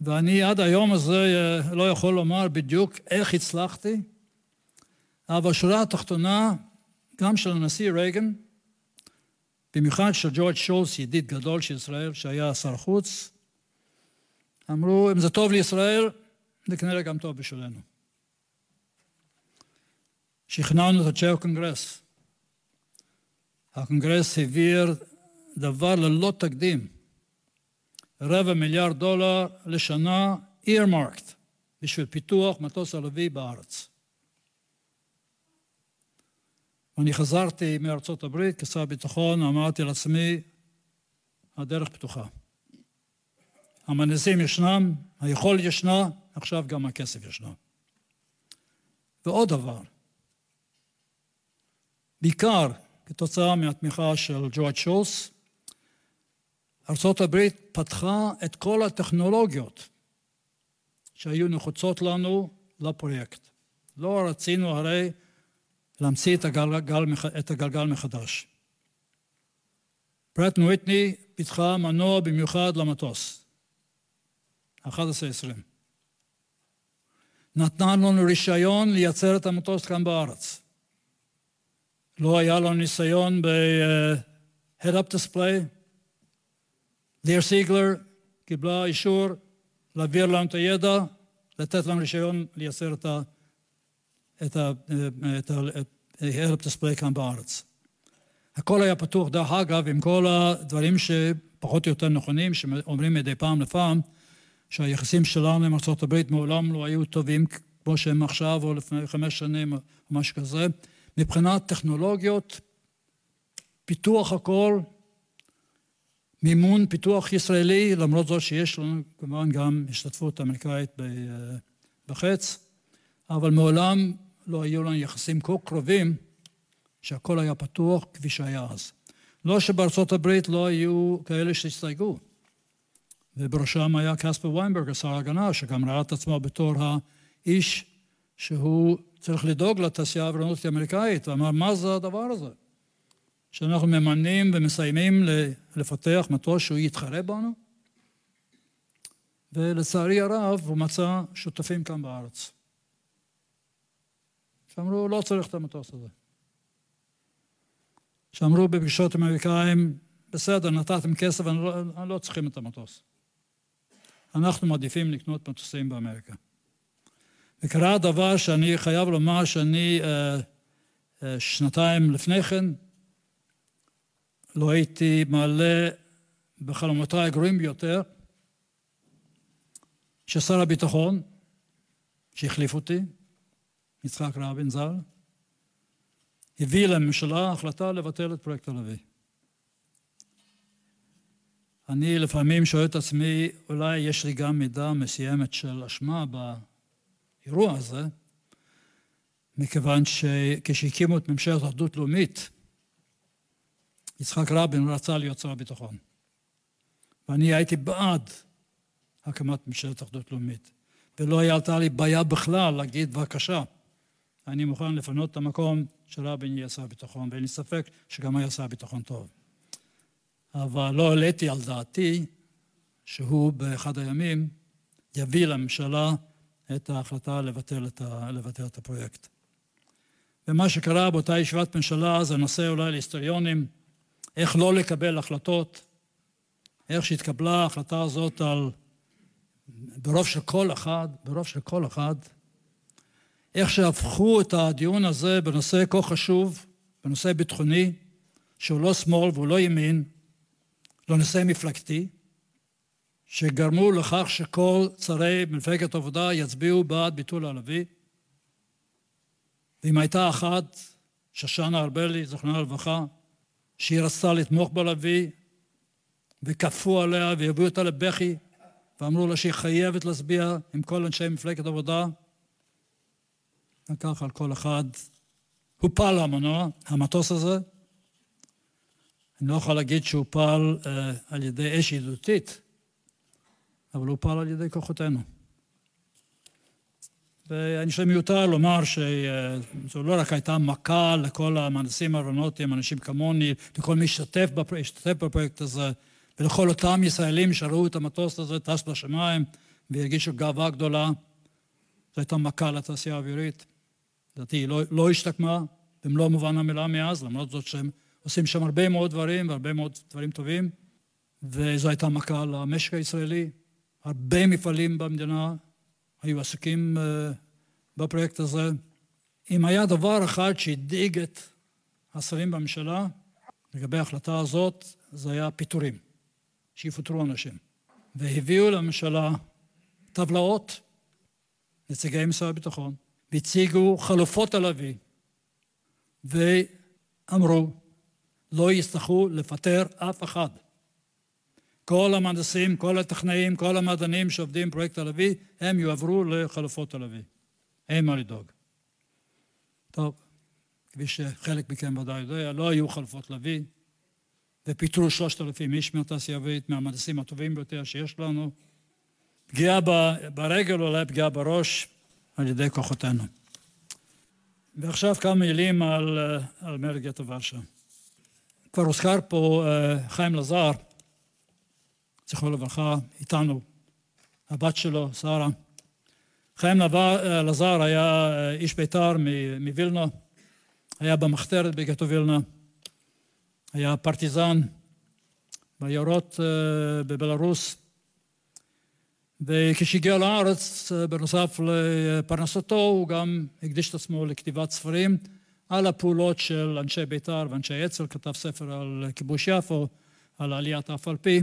ואני עד היום הזה אה, לא יכול לומר בדיוק איך הצלחתי, אבל בשורה התחתונה, גם של הנשיא רייגן, במיוחד של ג'ורג' שולס, ידיד גדול של ישראל, שהיה שר חוץ, אמרו, אם זה טוב לישראל, זה כנראה גם טוב בשבילנו. שכנענו את אנשי הקונגרס. הקונגרס העביר דבר ללא תקדים, רבע מיליארד דולר לשנה earmarked בשביל פיתוח מטוס ערבי בארץ. ואני חזרתי מארצות הברית כשר ביטחון, אמרתי לעצמי, הדרך פתוחה. המנסים ישנם, היכולת ישנה, עכשיו גם הכסף ישנו. ועוד דבר, בעיקר כתוצאה מהתמיכה של ג'ורג' שולס, ארה"ב פתחה את כל הטכנולוגיות שהיו נחוצות לנו לפרויקט. לא רצינו הרי להמציא את הגלגל, את הגלגל מחדש. פרט וויטני פיתחה מנוע במיוחד למטוס, 1120. נתנה לנו רישיון לייצר את המטוס כאן בארץ. לא היה לנו ניסיון ב-head-up display. ליר סיגלר קיבלה אישור להעביר לנו את הידע, לתת לנו רישיון לייצר את ה... את ה-head-up display כאן בארץ. הכל היה פתוח, דרך אגב, עם כל הדברים שפחות או יותר נכונים, שאומרים מדי פעם לפעם, שהיחסים שלנו עם ארה"ב מעולם לא היו טובים כמו שהם עכשיו, או לפני חמש שנים, או משהו כזה. מבחינת טכנולוגיות, פיתוח הכל, מימון פיתוח ישראלי, למרות זאת שיש לנו כמובן גם השתתפות אמריקאית בחץ, אבל מעולם לא היו לנו יחסים כה קרובים שהכל היה פתוח כפי שהיה אז. לא שבארצות הברית לא היו כאלה שהסתייגו, ובראשם היה קספר ויינברג, שר ההגנה, שגם ראה את עצמו בתור האיש שהוא צריך לדאוג לתעשייה האווירונית האמריקאית, ואמר, מה זה הדבר הזה? שאנחנו ממנים ומסיימים לפתח מטוס שהוא יתחרה בנו? ולצערי הרב הוא מצא שותפים כאן בארץ. שאמרו, לא צריך את המטוס הזה. שאמרו בפגישות אמריקאים, בסדר, נתתם כסף, אני לא, אני לא צריכים את המטוס. אנחנו מעדיפים לקנות מטוסים באמריקה. וקרה דבר שאני חייב לומר שאני אה, אה, שנתיים לפני כן לא הייתי מעלה בחלומותיי הגרועים ביותר ששר הביטחון, שהחליף אותי, יצחק רבין ז"ל, הביא לממשלה החלטה לבטל את פרויקט הלוי. אני לפעמים שואל את עצמי, אולי יש לי גם מידה מסוימת של אשמה באירוע הזה, מכיוון שכשהקימו את ממשלת אחדות לאומית, יצחק רבין רצה להיות שר הביטחון. ואני הייתי בעד הקמת ממשלת אחדות לאומית, ולא הייתה לי בעיה בכלל להגיד, בבקשה, אני מוכן לפנות את המקום שרבין יהיה שר ביטחון, ואין לי ספק שגם היה שר ביטחון טוב. אבל לא העליתי על דעתי שהוא באחד הימים יביא לממשלה את ההחלטה לבטל את, ה, לבטל את הפרויקט. ומה שקרה באותה ישיבת ממשלה זה נושא אולי להיסטוריונים, איך לא לקבל החלטות, איך שהתקבלה ההחלטה הזאת על, ברוב של כל אחד, ברוב של כל אחד, איך שהפכו את הדיון הזה בנושא כה חשוב, בנושא ביטחוני, שהוא לא שמאל והוא לא ימין, לנושא מפלגתי, שגרמו לכך שכל שרי מפלגת העבודה יצביעו בעד ביטול הלוי, ואם הייתה אחת שושנה ארבלי, זכרונה לברכה, שהיא רצתה לתמוך בלוי, וכפו עליה והביאו אותה לבכי, ואמרו לה שהיא חייבת להצביע עם כל אנשי מפלגת עבודה. וכך על כל אחד הופל המנוע, המטוס הזה. אני לא יכול להגיד שהופל אה, על ידי אש ידידותית, אבל הופל על ידי כוחותינו. ואני חושב מיותר לומר שזו לא רק הייתה מכה לכל המהנדסים האירונאוטיים, אנשים כמוני, לכל מי שהשתתף בפרויקט הזה, ולכל אותם ישראלים שראו את המטוס הזה טס בשמיים והרגישו גאווה גדולה. זו הייתה מכה לתעשייה האווירית. לדעתי היא לא, לא השתקמה במלוא מובן המילה מאז, למרות זאת שהם עושים שם הרבה מאוד דברים והרבה מאוד דברים טובים, וזו הייתה מכה למשק הישראלי. הרבה מפעלים במדינה היו עסוקים uh, בפרויקט הזה. אם היה דבר אחד שהדאיג את השרים בממשלה לגבי ההחלטה הזאת, זה היה פיטורים, שיפוטרו אנשים. והביאו לממשלה טבלאות, נציגי משרד הביטחון, והציגו חלופות על אבי, ואמרו, לא יצטרכו לפטר אף אחד. כל המהנדסים, כל הטכנאים, כל המדענים שעובדים בפרויקט הלוי, הם יועברו לחלופות הלוי. אין מה לדאוג. טוב, כפי שחלק מכם ודאי יודע, לא היו חלופות לוי, ופיטרו שלושת אלפים איש מהתעשייה האווירית, מהמהנדסים הטובים ביותר שיש לנו. פגיעה ברגל אולי פגיעה בראש על ידי כוחותינו. ועכשיו כמה מילים על, על מרד גטו ורשה. כבר הוזכר פה uh, חיים לזר, זכרו לברכה, איתנו, הבת שלו, שרה. חיים לזר היה איש בית"ר מווילנה, היה במחתרת בגטו וילנה, היה פרטיזן בעיירות בבלארוס, וכשהגיע לארץ, בנוסף לפרנסתו, הוא גם הקדיש את עצמו לכתיבת ספרים על הפעולות של אנשי בית"ר ואנשי אצ"ל, כתב ספר על כיבוש יפו, על עליית אף על פי.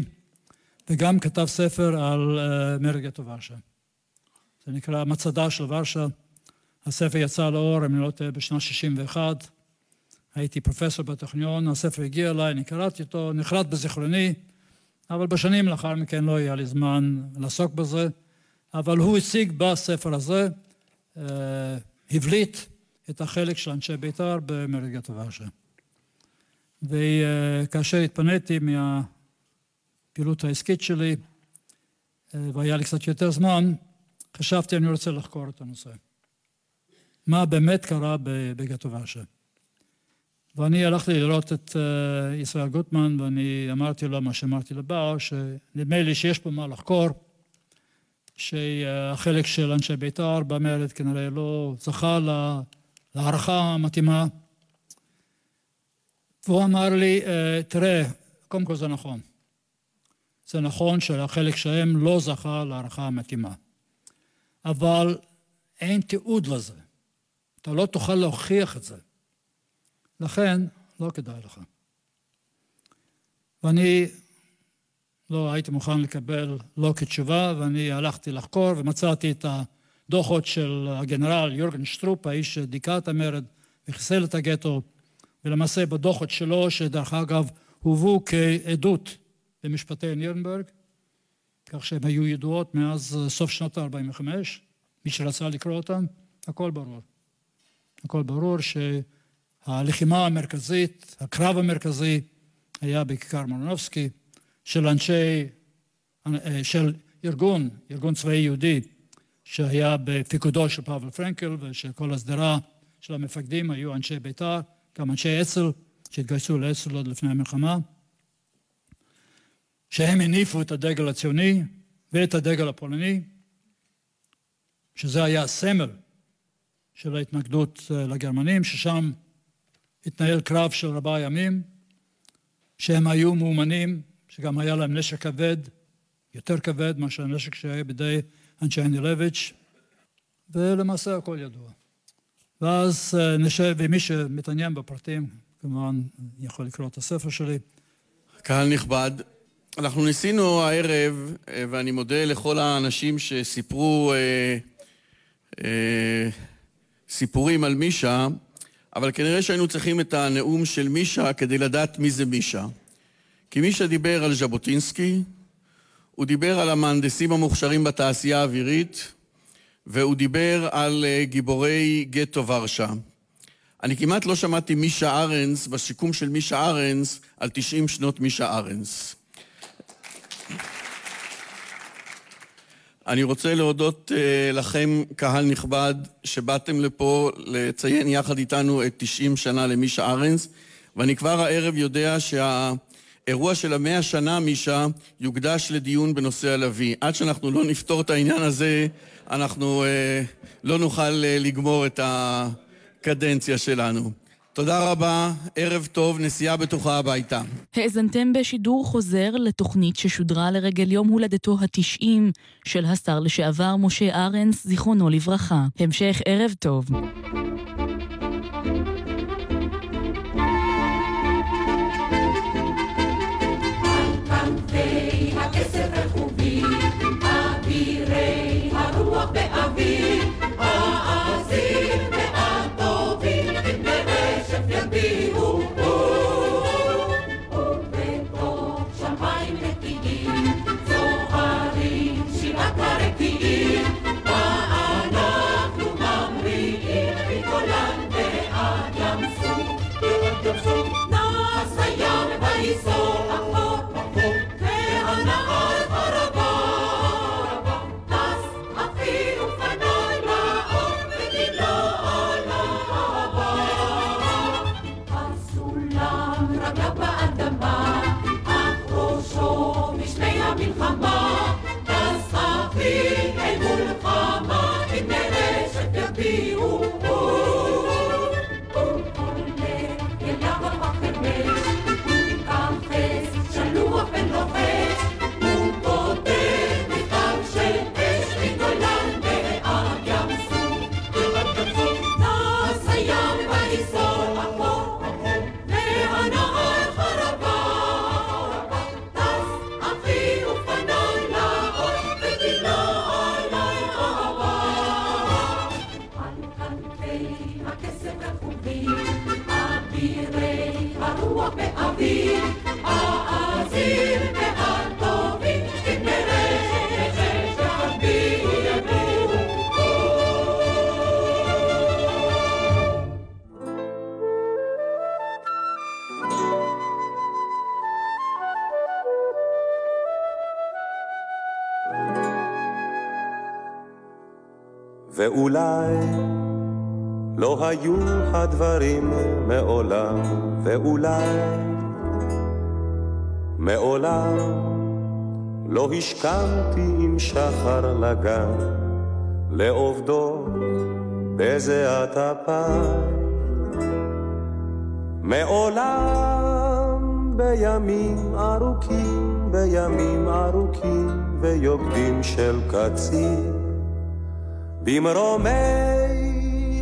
וגם כתב ספר על uh, מרד גטו ורשה. זה נקרא מצדה של ורשה. הספר יצא לאור, אם אני לא טועה, בשנת 61. הייתי פרופסור בטכניון, הספר הגיע אליי, אני קראתי אותו, נחרט בזיכרוני, אבל בשנים לאחר מכן לא היה לי זמן לעסוק בזה. אבל הוא הציג בספר הזה, uh, הבליט את החלק של אנשי בית"ר במרד גטו ורשה. וכאשר התפניתי מה... הפעילות העסקית שלי, אה, והיה לי קצת יותר זמן, חשבתי אני רוצה לחקור את הנושא. מה באמת קרה בגטו ורשה. ואני הלכתי לראות את אה, ישראל גוטמן ואני אמרתי לו מה שאמרתי לבר, שנדמה לי שיש פה מה לחקור, שהחלק של אנשי בית"ר במרד כנראה לא זכה להערכה המתאימה. והוא אמר לי, אה, תראה, קודם כל זה נכון. זה נכון שהחלק שלהם לא זכה להערכה המתאימה. אבל אין תיעוד לזה. אתה לא תוכל להוכיח את זה. לכן, לא כדאי לך. ואני לא הייתי מוכן לקבל לא כתשובה, ואני הלכתי לחקור ומצאתי את הדוחות של הגנרל יורגן שטרופ, האיש שדיכא את המרד וחיסל את הגטו, ולמעשה בדוחות שלו, שדרך אגב הובאו כעדות במשפטי נירנברג, כך שהן היו ידועות מאז סוף שנות ה-45, מי שרצה לקרוא אותן, הכל ברור. הכל ברור שהלחימה המרכזית, הקרב המרכזי, היה בכיכר מרנובסקי, של אנשי, של ארגון, ארגון צבאי יהודי, שהיה בפיקודו של פאבל פרנקל ושל כל השדרה של המפקדים היו אנשי בית"ר, גם אנשי אצ"ל שהתגייסו לאצ"ל עוד לפני המלחמה. שהם הניפו את הדגל הציוני ואת הדגל הפולני, שזה היה הסמל של ההתנגדות אה, לגרמנים, ששם התנהל קרב של ארבעה ימים, שהם היו מאומנים, שגם היה להם נשק כבד, יותר כבד מאשר הנשק שהיה בידי אנשי הנילביץ', ולמעשה הכל ידוע. ואז אה, נשב, ומי שמתעניין בפרטים, כמובן יכול לקרוא את הספר שלי. קהל נכבד, אנחנו ניסינו הערב, אה, ואני מודה לכל האנשים שסיפרו אה, אה, סיפורים על מישה, אבל כנראה שהיינו צריכים את הנאום של מישה כדי לדעת מי זה מישה. כי מישה דיבר על ז'בוטינסקי, הוא דיבר על המהנדסים המוכשרים בתעשייה האווירית, והוא דיבר על אה, גיבורי גטו ורשה. אני כמעט לא שמעתי מישה ארנס, בשיקום של מישה ארנס, על 90 שנות מישה ארנס. אני רוצה להודות uh, לכם, קהל נכבד, שבאתם לפה לציין יחד איתנו את 90 שנה למישה ארנס, ואני כבר הערב יודע שהאירוע של המאה שנה, מישה, יוקדש לדיון בנושא הלוי. עד שאנחנו לא נפתור את העניין הזה, אנחנו uh, לא נוכל uh, לגמור את הקדנציה שלנו. תודה רבה, ערב טוב, נסיעה בטוחה הביתה. האזנתם בשידור חוזר לתוכנית ששודרה לרגל יום הולדתו התשעים של השר לשעבר משה ארנס, זיכרונו לברכה. המשך ערב טוב. היו הדברים מעולם, ואולי מעולם לא השכמתי עם שחר לגן, לעובדו בזיעת אפיים. מעולם בימים ארוכים, בימים ארוכים ויוקדים של קציר במרומי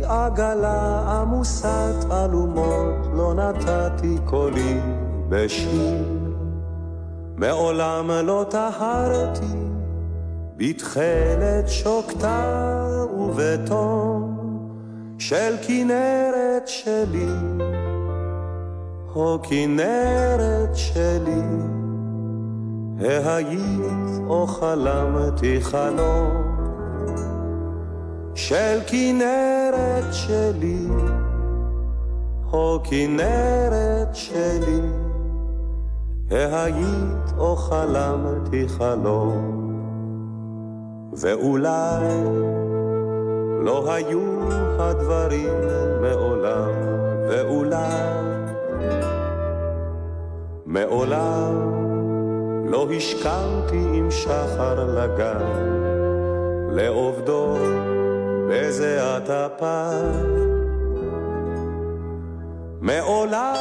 עגלה עמוסת אלומות לא נתתי קולי בשיר. מעולם לא טהרתי בתכלת שוקתה ובתום של כנרת שלי, או כנרת שלי, ההיית או חלמתי חלום של כנרת שלי, או כנרת שלי, ההיית או חלמתי חלום, ואולי לא היו הדברים מעולם, ואולי מעולם לא השכמתי עם שחר לגן, לעובדו בזיעת אפיים. מעולם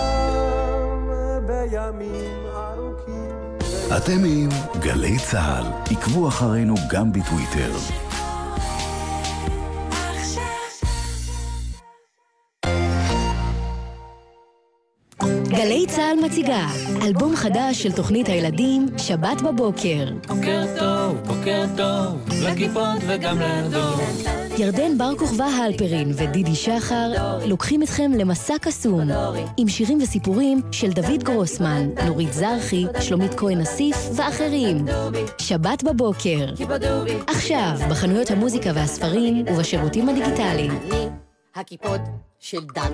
בימים ארוכים... אתם עם גלי צה"ל, עקבו אחרינו גם בטוויטר. גלי צה"ל מציגה אלבום חדש של תוכנית הילדים שבת בבוקר. בוקר טוב, בוקר טוב, לכיפות וגם לדור. ירדן בר כוכבא הלפרין ודידי שחר לוקחים אתכם למסע קסום עם שירים וסיפורים של דוד גרוסמן, נורית זרחי, שלומית כהן אסיף ואחרים. שבת בבוקר. עכשיו, בחנויות המוזיקה והספרים ובשירותים הדיגיטליים. הכיפות של דן.